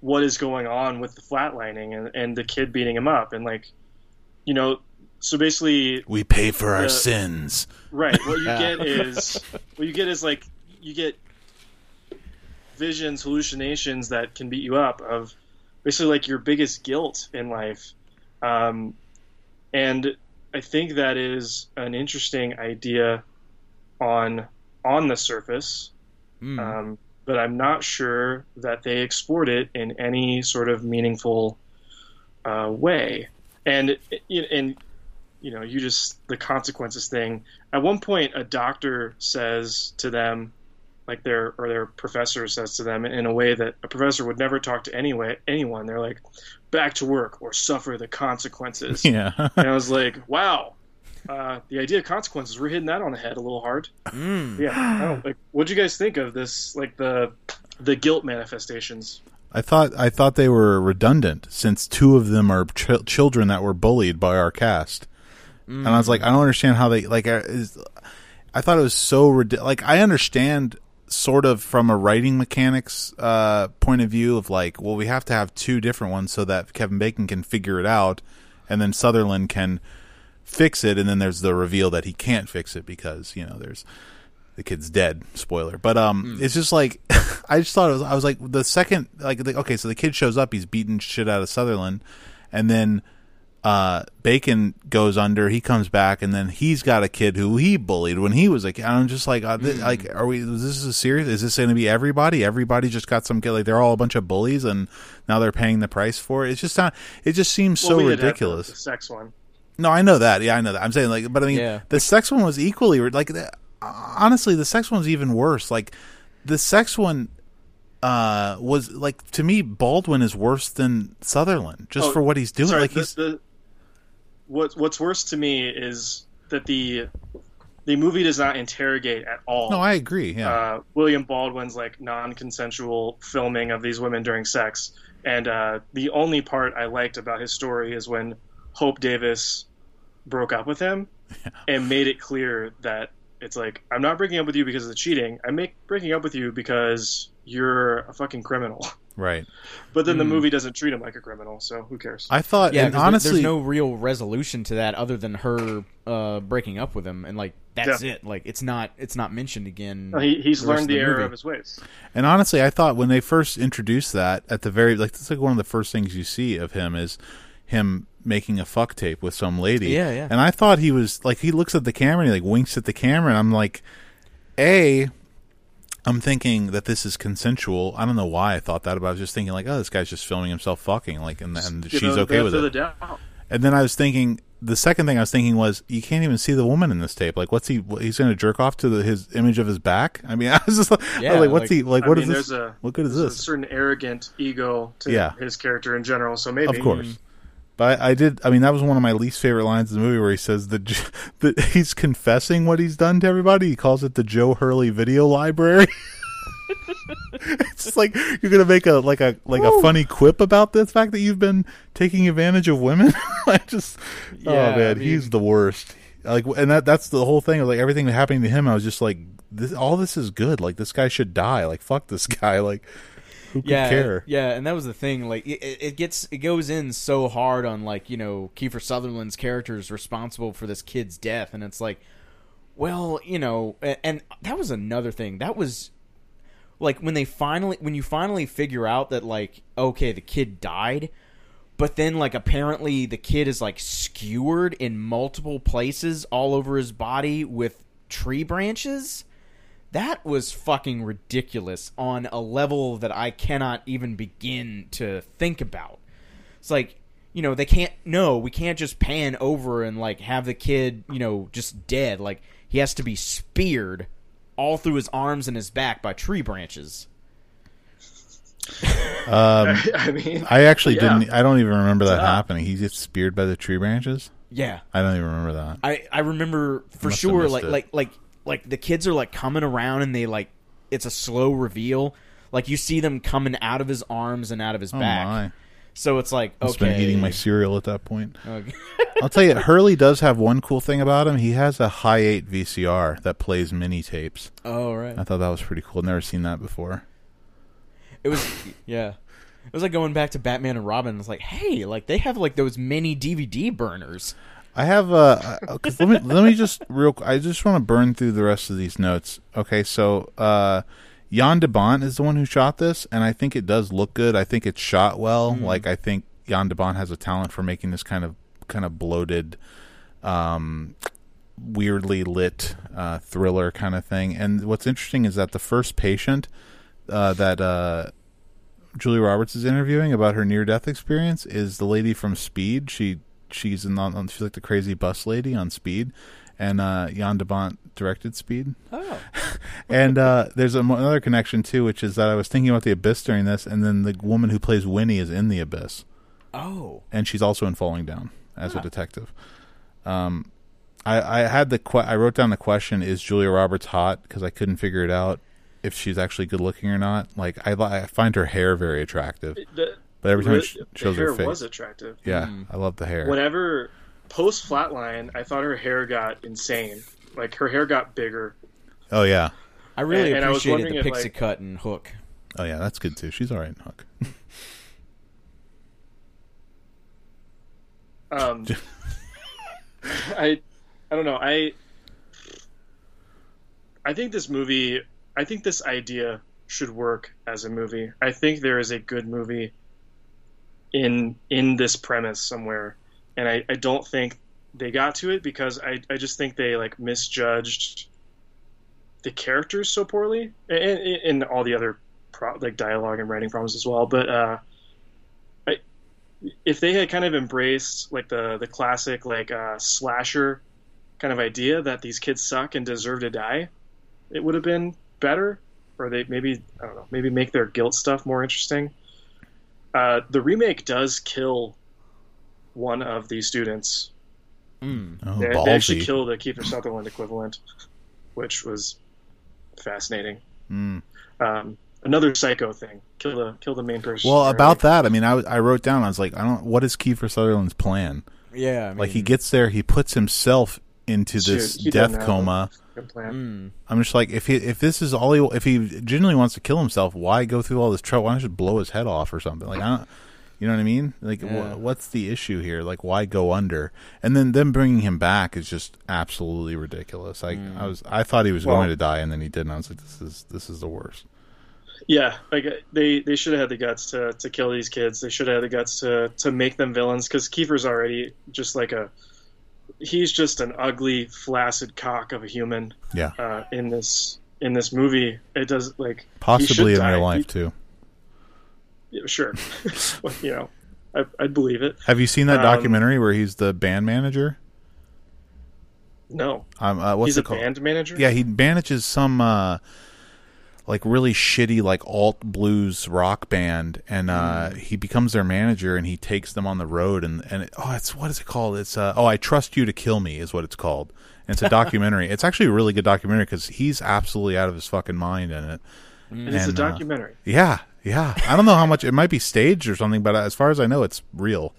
what is going on with the flatlining and, and the kid beating him up, and like, you know, so basically, we pay for our sins right? What you Yeah. get is what you get is like you get visions, hallucinations that can beat you up of basically like your biggest guilt in life, um, and I think that is an interesting idea on on the surface. Mm. um, but I'm not sure that they explored it in any sort of meaningful uh, way. And and you know, you just the consequences thing. At one point, a doctor says to them, like their or their professor says to them in a way that a professor would never talk to anyway anyone. They're like, "Back to work or suffer the consequences." yeah and I was like, "Wow." Uh, the idea of consequences, we're hitting that on the head a little hard Mm. yeah don't, like what'd you guys think of this like the the guilt manifestations I thought I thought they were redundant since two of them are ch- children that were bullied by our cast, and I was like, I don't understand how they like. uh, Is, I thought it was so ridiculous. Like I understand sort of from a writing mechanics uh, point of view of like, well, we have to have two different ones so that Kevin Bacon can figure it out, and then Sutherland can fix it, and then there's the reveal that he can't fix it because you know there's the kid's dead. Spoiler, but um, it's just like I just thought it was. I was like the second, like the, okay, so the kid shows up, he's beating shit out of Sutherland, and then uh, Bacon goes under. He comes back, and then he's got a kid who he bullied when he was a kid. And I'm just like, uh, th- like, are we? Is this is a serious? Is this going to be everybody? Everybody just got some kid. Like they're all a bunch of bullies, and now they're paying the price for it. It's just not. It just seems so Well, we did have the- ridiculous. the sex one No, I know that. Yeah, I know that. I'm saying like, but I mean, Yeah. the sex one was equally like. the- Honestly, the sex one's even worse. Like, the sex one uh was like to me Baldwin is worse than Sutherland just Oh, for what he's doing. Sorry, like the, he's the, what what's worse to me is that the the movie does not interrogate at all no, I agree. Yeah, uh, William Baldwin's like non-consensual filming of these women during sex. And uh, the only part I liked about his story is when Hope Davis broke up with him and made it clear that it's like I'm not breaking up with you because of the cheating. I'm make, breaking up with you because you're a fucking criminal. right. But then the movie doesn't treat him like a criminal, so who cares? I thought, Yeah, and 'cause honestly, there's no real resolution to that other than her uh, breaking up with him, and like that's Yeah. it. Like it's not it's not mentioned again. No, he, he's the learned the, the error movie. of his ways. And honestly, I thought when they first introduced that at the very like that's like one of the first things you see of him is him making a fuck tape with some lady. Yeah, yeah. And I thought he was like he looks at the camera and he like winks at the camera and I'm like, A I'm thinking that this is consensual. I don't know why I thought that, but I was just thinking like, oh, this guy's just filming himself fucking, like, and, and Give she's him okay with it. the. And then I was thinking, the second thing I was thinking was, you can't even see the woman in this tape. Like, what's he? what- He's going to jerk off to the, his image of his back. I mean, I was just like, I was Yeah, like, what's like- he? Like, I what mean, this? there's a what good is this? a certain arrogant ego to Yeah. his character in general. So maybe Of course. Mm. But I, I did. I mean, that was one of my least favorite lines in the movie, where he says that that he's confessing what he's done to everybody. He calls it the Joe Hurley video library. it's just like you're gonna make a like a like a funny quip about the fact that you've been taking advantage of women. I just oh, Yeah, oh man, I mean- he's the worst. Like and that that's the whole thing. Like everything happening to him, I was just like, this, all this is good. Like this guy should die. Like fuck this guy. Like who could yeah, care? yeah, and that was the thing. Like it, it gets it goes in so hard on like you know Kiefer Sutherland's character is responsible for this kid's death, and it's like, well, you know, a- and that was another thing. That was like when they finally when you finally figure out that like okay the kid died but then like apparently the kid is like skewered in multiple places all over his body with tree branches that was fucking ridiculous on a level that I cannot even begin to think about. It's like, you know, they can't no, we can't just pan over and like have the kid, you know, just dead. Like he has to be speared all through his arms and his back by tree branches. Um, I mean, I actually Yeah. didn't. I don't even remember that It's up. happening. He gets speared by the tree branches. Yeah. I don't even remember that. I I remember for Must sure missed like it. like like like the kids are like coming around and they like it's a slow reveal. Like you see them coming out of his arms and out of his Oh back. my! So it's like I've been eating my cereal at that point. Okay. I'll tell you, Hurley does have one cool thing about him. He has a Hi8 VCR that plays mini tapes. oh right. I thought that was pretty cool. Never seen that before. It was yeah. It was like going back to Batman and Robin. It's like, hey, like they have like those mini DVD burners. I have uh, uh let me let me just real. I just want to burn through the rest of these notes. Okay, so uh, Jan de Bont is the one who shot this, and I think it does look good. I think it's shot well. Like I think Jan de Bont has a talent for making this kind of kind of bloated, um, weirdly lit uh, thriller kind of thing. And what's interesting is that the first patient uh, that uh, Julia Roberts is interviewing about her near death experience is the lady from Speed. She she's in on she's like the crazy bus lady on Speed, and uh, Jan de Bont directed Speed. Oh. And uh, there's a, another connection too, which is that I was thinking about the Abyss during this, and then the woman who plays Winnie is in the Abyss, Oh. and she's also in Falling Down as Huh. a detective. Um, I, I had the que- I wrote down the question: Is Julia Roberts hot? Because I couldn't figure it out if she's actually good looking or not. Like I, I find her hair very attractive, the, but every time the- she shows hair her face, was attractive. yeah, Mm. I love the hair. Whenever post flatline, I thought her hair got insane. Like her hair got bigger. oh yeah, I really And- and I was appreciated the if, pixie like- cut and hook. oh yeah, that's good too. She's all right in Hook. Um, I, I don't know. I, I think this movie. I think this idea should work as a movie. I think there is a good movie in in this premise somewhere, and I, I don't think they got to it because I, I just think they like misjudged the characters so poorly and, and, all the other pro, like dialogue and writing problems as well. But uh, I, if they had kind of embraced like the the classic like uh, slasher kind of idea that these kids suck and deserve to die, it would have been better. Or they maybe I don't know maybe make their guilt stuff more interesting. Uh, the remake does kill one of the students. Mm. Oh, They, they actually ballsy. killed the Kiefer Sutherland equivalent, which was fascinating. Mm. Um, another psycho thing. Kill the kill the main person. Well, about that, I mean, I, I wrote down. I was like, I don't. What is Kiefer Sutherland's plan? Yeah, I mean, like he gets there, he puts himself into this Shoot, he death coma. Plan. Mm. I'm just like, if he if this is all he if he genuinely wants to kill himself, why go through all this trouble? Why not just blow his head off or something? Like I don't. You know what I mean? Like, Yeah. wh- what's the issue here? Like, why go under? And then them bringing him back is just absolutely ridiculous. Like, I was, I thought he was Well- going to die, and then he didn't. I was like, this is this is the worst. Yeah, like uh, they they should have had the guts to to kill these kids. They should have had the guts to to make them villains because Kiefer's already just like a he's just an ugly, flaccid cock of a human Yeah, uh, in this in this movie. It does like possibly in real die. life too. Yeah, sure, Well, you know, I, I'd believe it. Have you seen that Um, documentary where he's the band manager? No, Um, uh, what's he's it a called? band manager. Yeah, he manages some uh like really shitty like alt blues rock band and uh he becomes their manager and he takes them on the road and and it, oh it's what is it called? It's uh oh I trust you to kill me is what it's called. And it's a documentary. it's actually a really good documentary cuz he's absolutely out of his fucking mind in it. and it's a And, uh, documentary. Yeah, yeah. I don't know how much it might be staged or something, but as far as I know, it's real.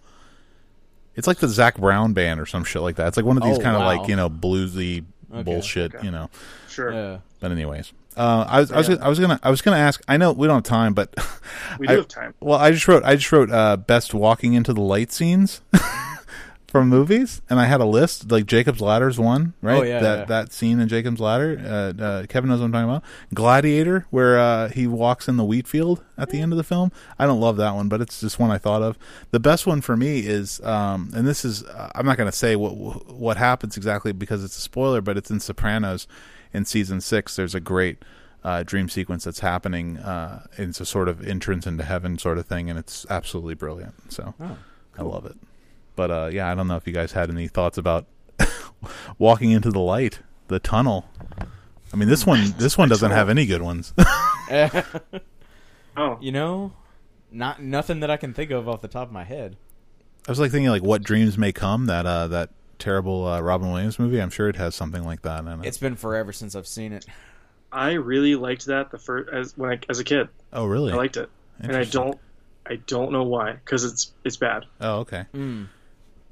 It's like the Zac Brown band or some shit like that. It's like one of these Oh, kind of wow. like you know bluesy Okay. bullshit, Okay. you know. Sure, Yeah. But anyways, uh, I was I was, gonna, I was gonna I was gonna ask. I know we don't have time, but we I- do have time. well, I just wrote I just wrote uh, best walking into the light scenes from movies, and I had a list like Jacob's Ladder's one, right? Oh, yeah, that yeah. that scene in Jacob's Ladder. Uh, uh, Kevin knows what I'm talking about. Gladiator, where uh, he walks in the wheat field at the end of the film. I don't love that one, but it's just one I thought of. The best one for me is, um, and this is uh, I'm not going to say what what happens exactly because it's a spoiler, but it's in Sopranos in season six. There's a great uh, dream sequence that's happening. Uh, it's a sort of entrance into heaven sort of thing, and it's absolutely brilliant. So Oh, I love it. But uh, yeah, I don't know if you guys had any thoughts about walking into the light, the tunnel. I mean, this one this one doesn't have any good ones. Oh, you know, not nothing that I can think of off the top of my head. I was like thinking like what dreams may come that uh, that terrible uh, Robin Williams movie. I'm sure it has something like that in it. It's been forever since I've seen it. I really liked that the first as when I, as a kid. oh really? I liked it, and I don't I don't know why because it's it's bad. Oh okay. Mm.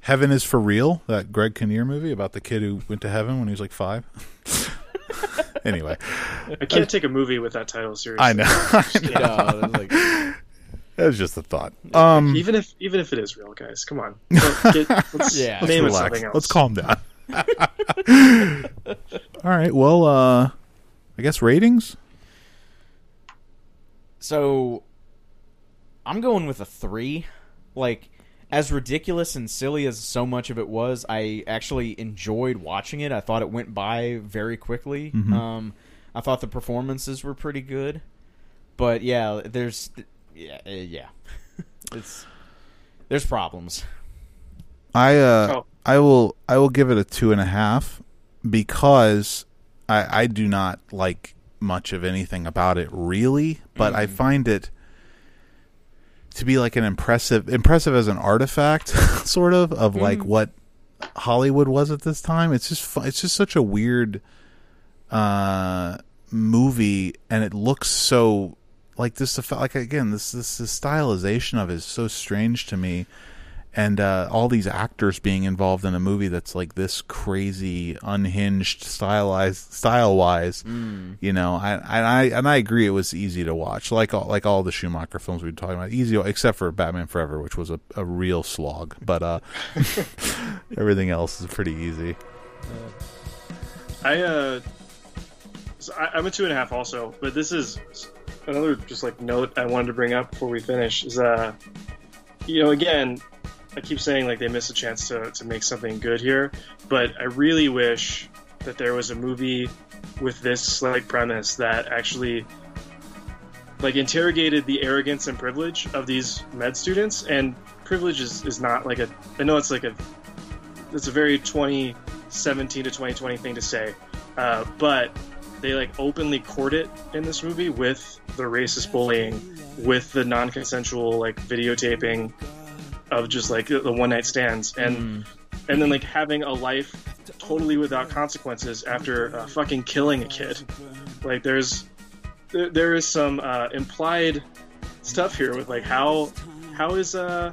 Heaven is for real. That Greg Kinnear movie about the kid who went to heaven when he was like five. anyway, I can't take a movie with that title seriously. I know. I know. No, it was like, That was just a thought. Um, Even if even if it is real, guys, come on. Let's, get, let's Yeah. let's name it relax. something else. Let's calm down. All right. Well, uh, I guess ratings. so I'm going with a three. Like, as ridiculous and silly as so much of it was, I actually enjoyed watching it. I thought it went by very quickly. Mhm. Um, I thought the performances were pretty good, but yeah, there's yeah, uh, yeah, it's there's problems. I uh, Oh. I will I will give it a two and a half because I I do not like much of anything about it really, but I Mhm. find it to be like an impressive impressive as an artifact sort of of like Mhm. what Hollywood was at this time. It's just fu- it's just such a weird uh movie and it looks so like this like again this this the stylization of it is so strange to me. And uh, all these actors being involved in a movie that's like this crazy unhinged stylized style wise Mm. you know I, I and I agree it was easy to watch. Like all like all the Schumacher films we were talking about. Easy except for Batman Forever which was a, a real slog. But uh everything else is pretty easy. I uh, so I, I'm a two and a half also, but this is another just like note I wanted to bring up before we finish is uh, you know, again, I keep saying like they missed a chance to to make something good here, but I really wish that there was a movie with this like premise that actually like interrogated the arrogance and privilege of these med students and privilege is, is not like a I know it's like a it's a very 2017 to 2020 thing to say uh, but they like openly court it in this movie with the racist bullying with the non-consensual like videotaping of just like the one night stands and Mm. and then like having a life totally without consequences after uh, fucking killing a kid like there's there, there is some uh, implied stuff here with like how how is uh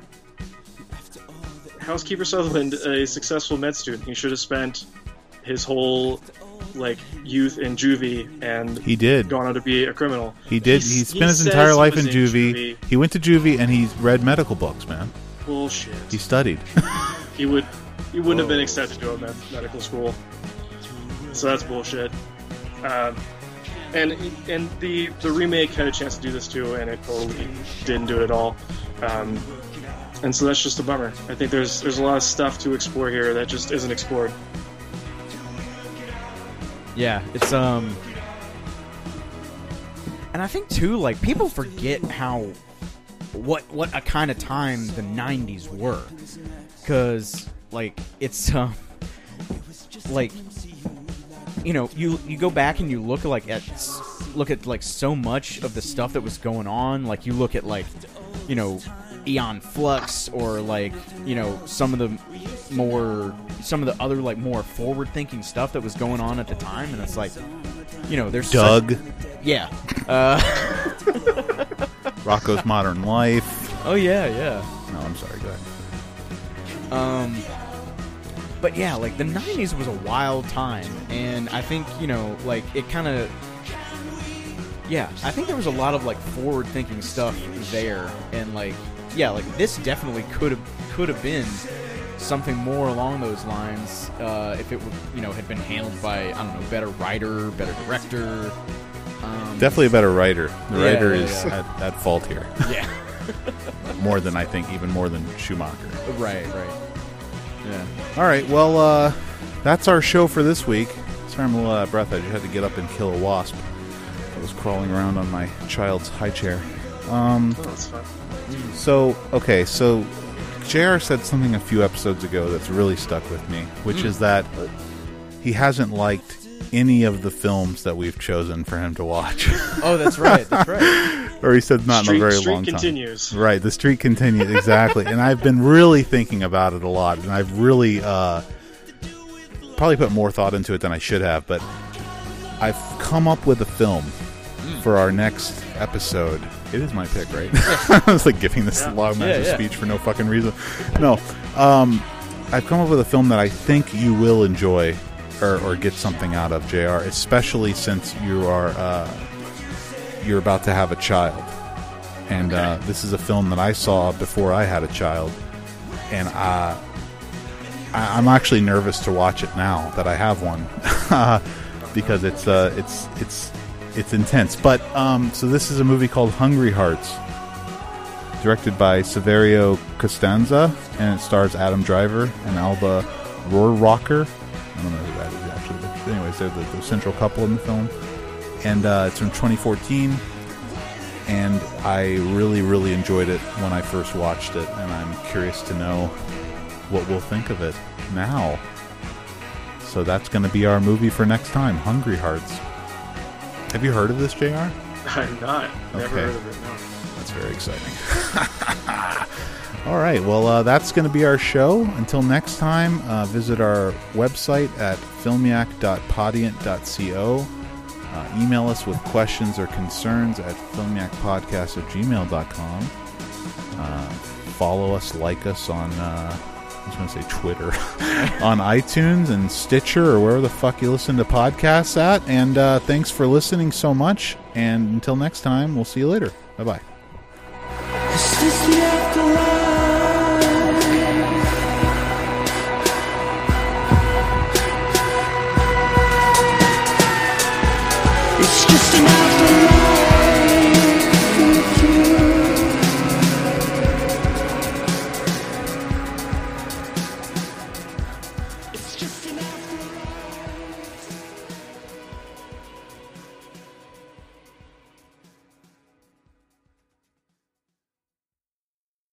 how's Kiefer Sutherland a successful med student? He should have spent his whole like youth in juvie and he did gone on to be a criminal. he did he he spent his entire life in in juvie. juvie. he went to juvie and he's read medical books man Bullshit. he studied He would he wouldn't have been accepted to a med- medical school. So that's bullshit. Um, and and the the remake had a chance to do this too, and it totally didn't do it at all. Um, and so that's just a bummer. I think there's there's a lot of stuff to explore here that just isn't explored. Yeah, it's um and I think too like people forget how what what a kind of time the 90s were. Cuz like it's um like you know, you you go back and you look like at look at like so much of the stuff that was going on, like you look at like you know Aeon Flux or like you know some of the more some of the other like more forward thinking stuff that was going on at the time, and it's like you know there's Doug, such- yeah. Uh, Rocko's Modern Life. oh yeah, yeah. No, I'm sorry. Go ahead. Um, but yeah, like the '90s was a wild time, and I think you know, like it kind of, yeah, I think there was a lot of like forward-thinking stuff there, and like, yeah, like this definitely could have could have been something more along those lines uh, if it would, you know, had been handled by I don't know, better writer, better director. Um, Definitely a better writer. The Yeah, writer yeah, is yeah. At, at fault here, Yeah. more than I think, even more than Schumacher. right. Right. Yeah. All right, well, uh, that's our show for this week. Sorry, I'm a little out of breath. I just had to get up and kill a wasp. I was crawling around on my child's high chair. Um, Oh, that's so okay, so JR said something a few episodes ago that's really stuck with me, which is that he hasn't liked any of the films that we've chosen for him to watch, Oh, that's right. That's right. or he said not streak in a very streak long time. continues. Right, the street continues exactly, and I've been really thinking about it a lot, and I've really uh, probably put more thought into it than I should have. But I've come up with a film for our next episode. It is my pick, right? I was like giving this long Yeah, massive yeah. speech for no fucking reason. No, um, I've come up with a film that I think you will enjoy or, or get something out of, Jr. Especially since you are uh, you're about to have a child and uh, this is a film that I saw before I had a child, and uh, I, I'm actually nervous to watch it now that I have one because it's uh, it's it's it's intense. But um, so this is a movie called Hungry Hearts, directed by Saverio Costanzo, and it stars Adam Driver and Alba Rohrwacher. I don't know who that is actually, but anyways, they're the, the central couple in the film, and uh, it's from 2014 and I really, really enjoyed it when I first watched it, and I'm curious to know what we'll think of it now. So that's going to be our movie for next time, Hungry Hearts. Have you heard of this, JR? I'm not. Never Okay. heard of it. No. That's very exciting. All right, well, uh, that's going to be our show. Until next time, uh, visit our website at filmiac.podiant.co. Uh, email us with questions or concerns at filmiacpodcast at gmail.com. Uh, follow us, like us on, uh, I was going to say Twitter, on iTunes and Stitcher or wherever the fuck you listen to podcasts at. And uh, thanks for listening so much. And until next time, we'll see you later. Bye bye.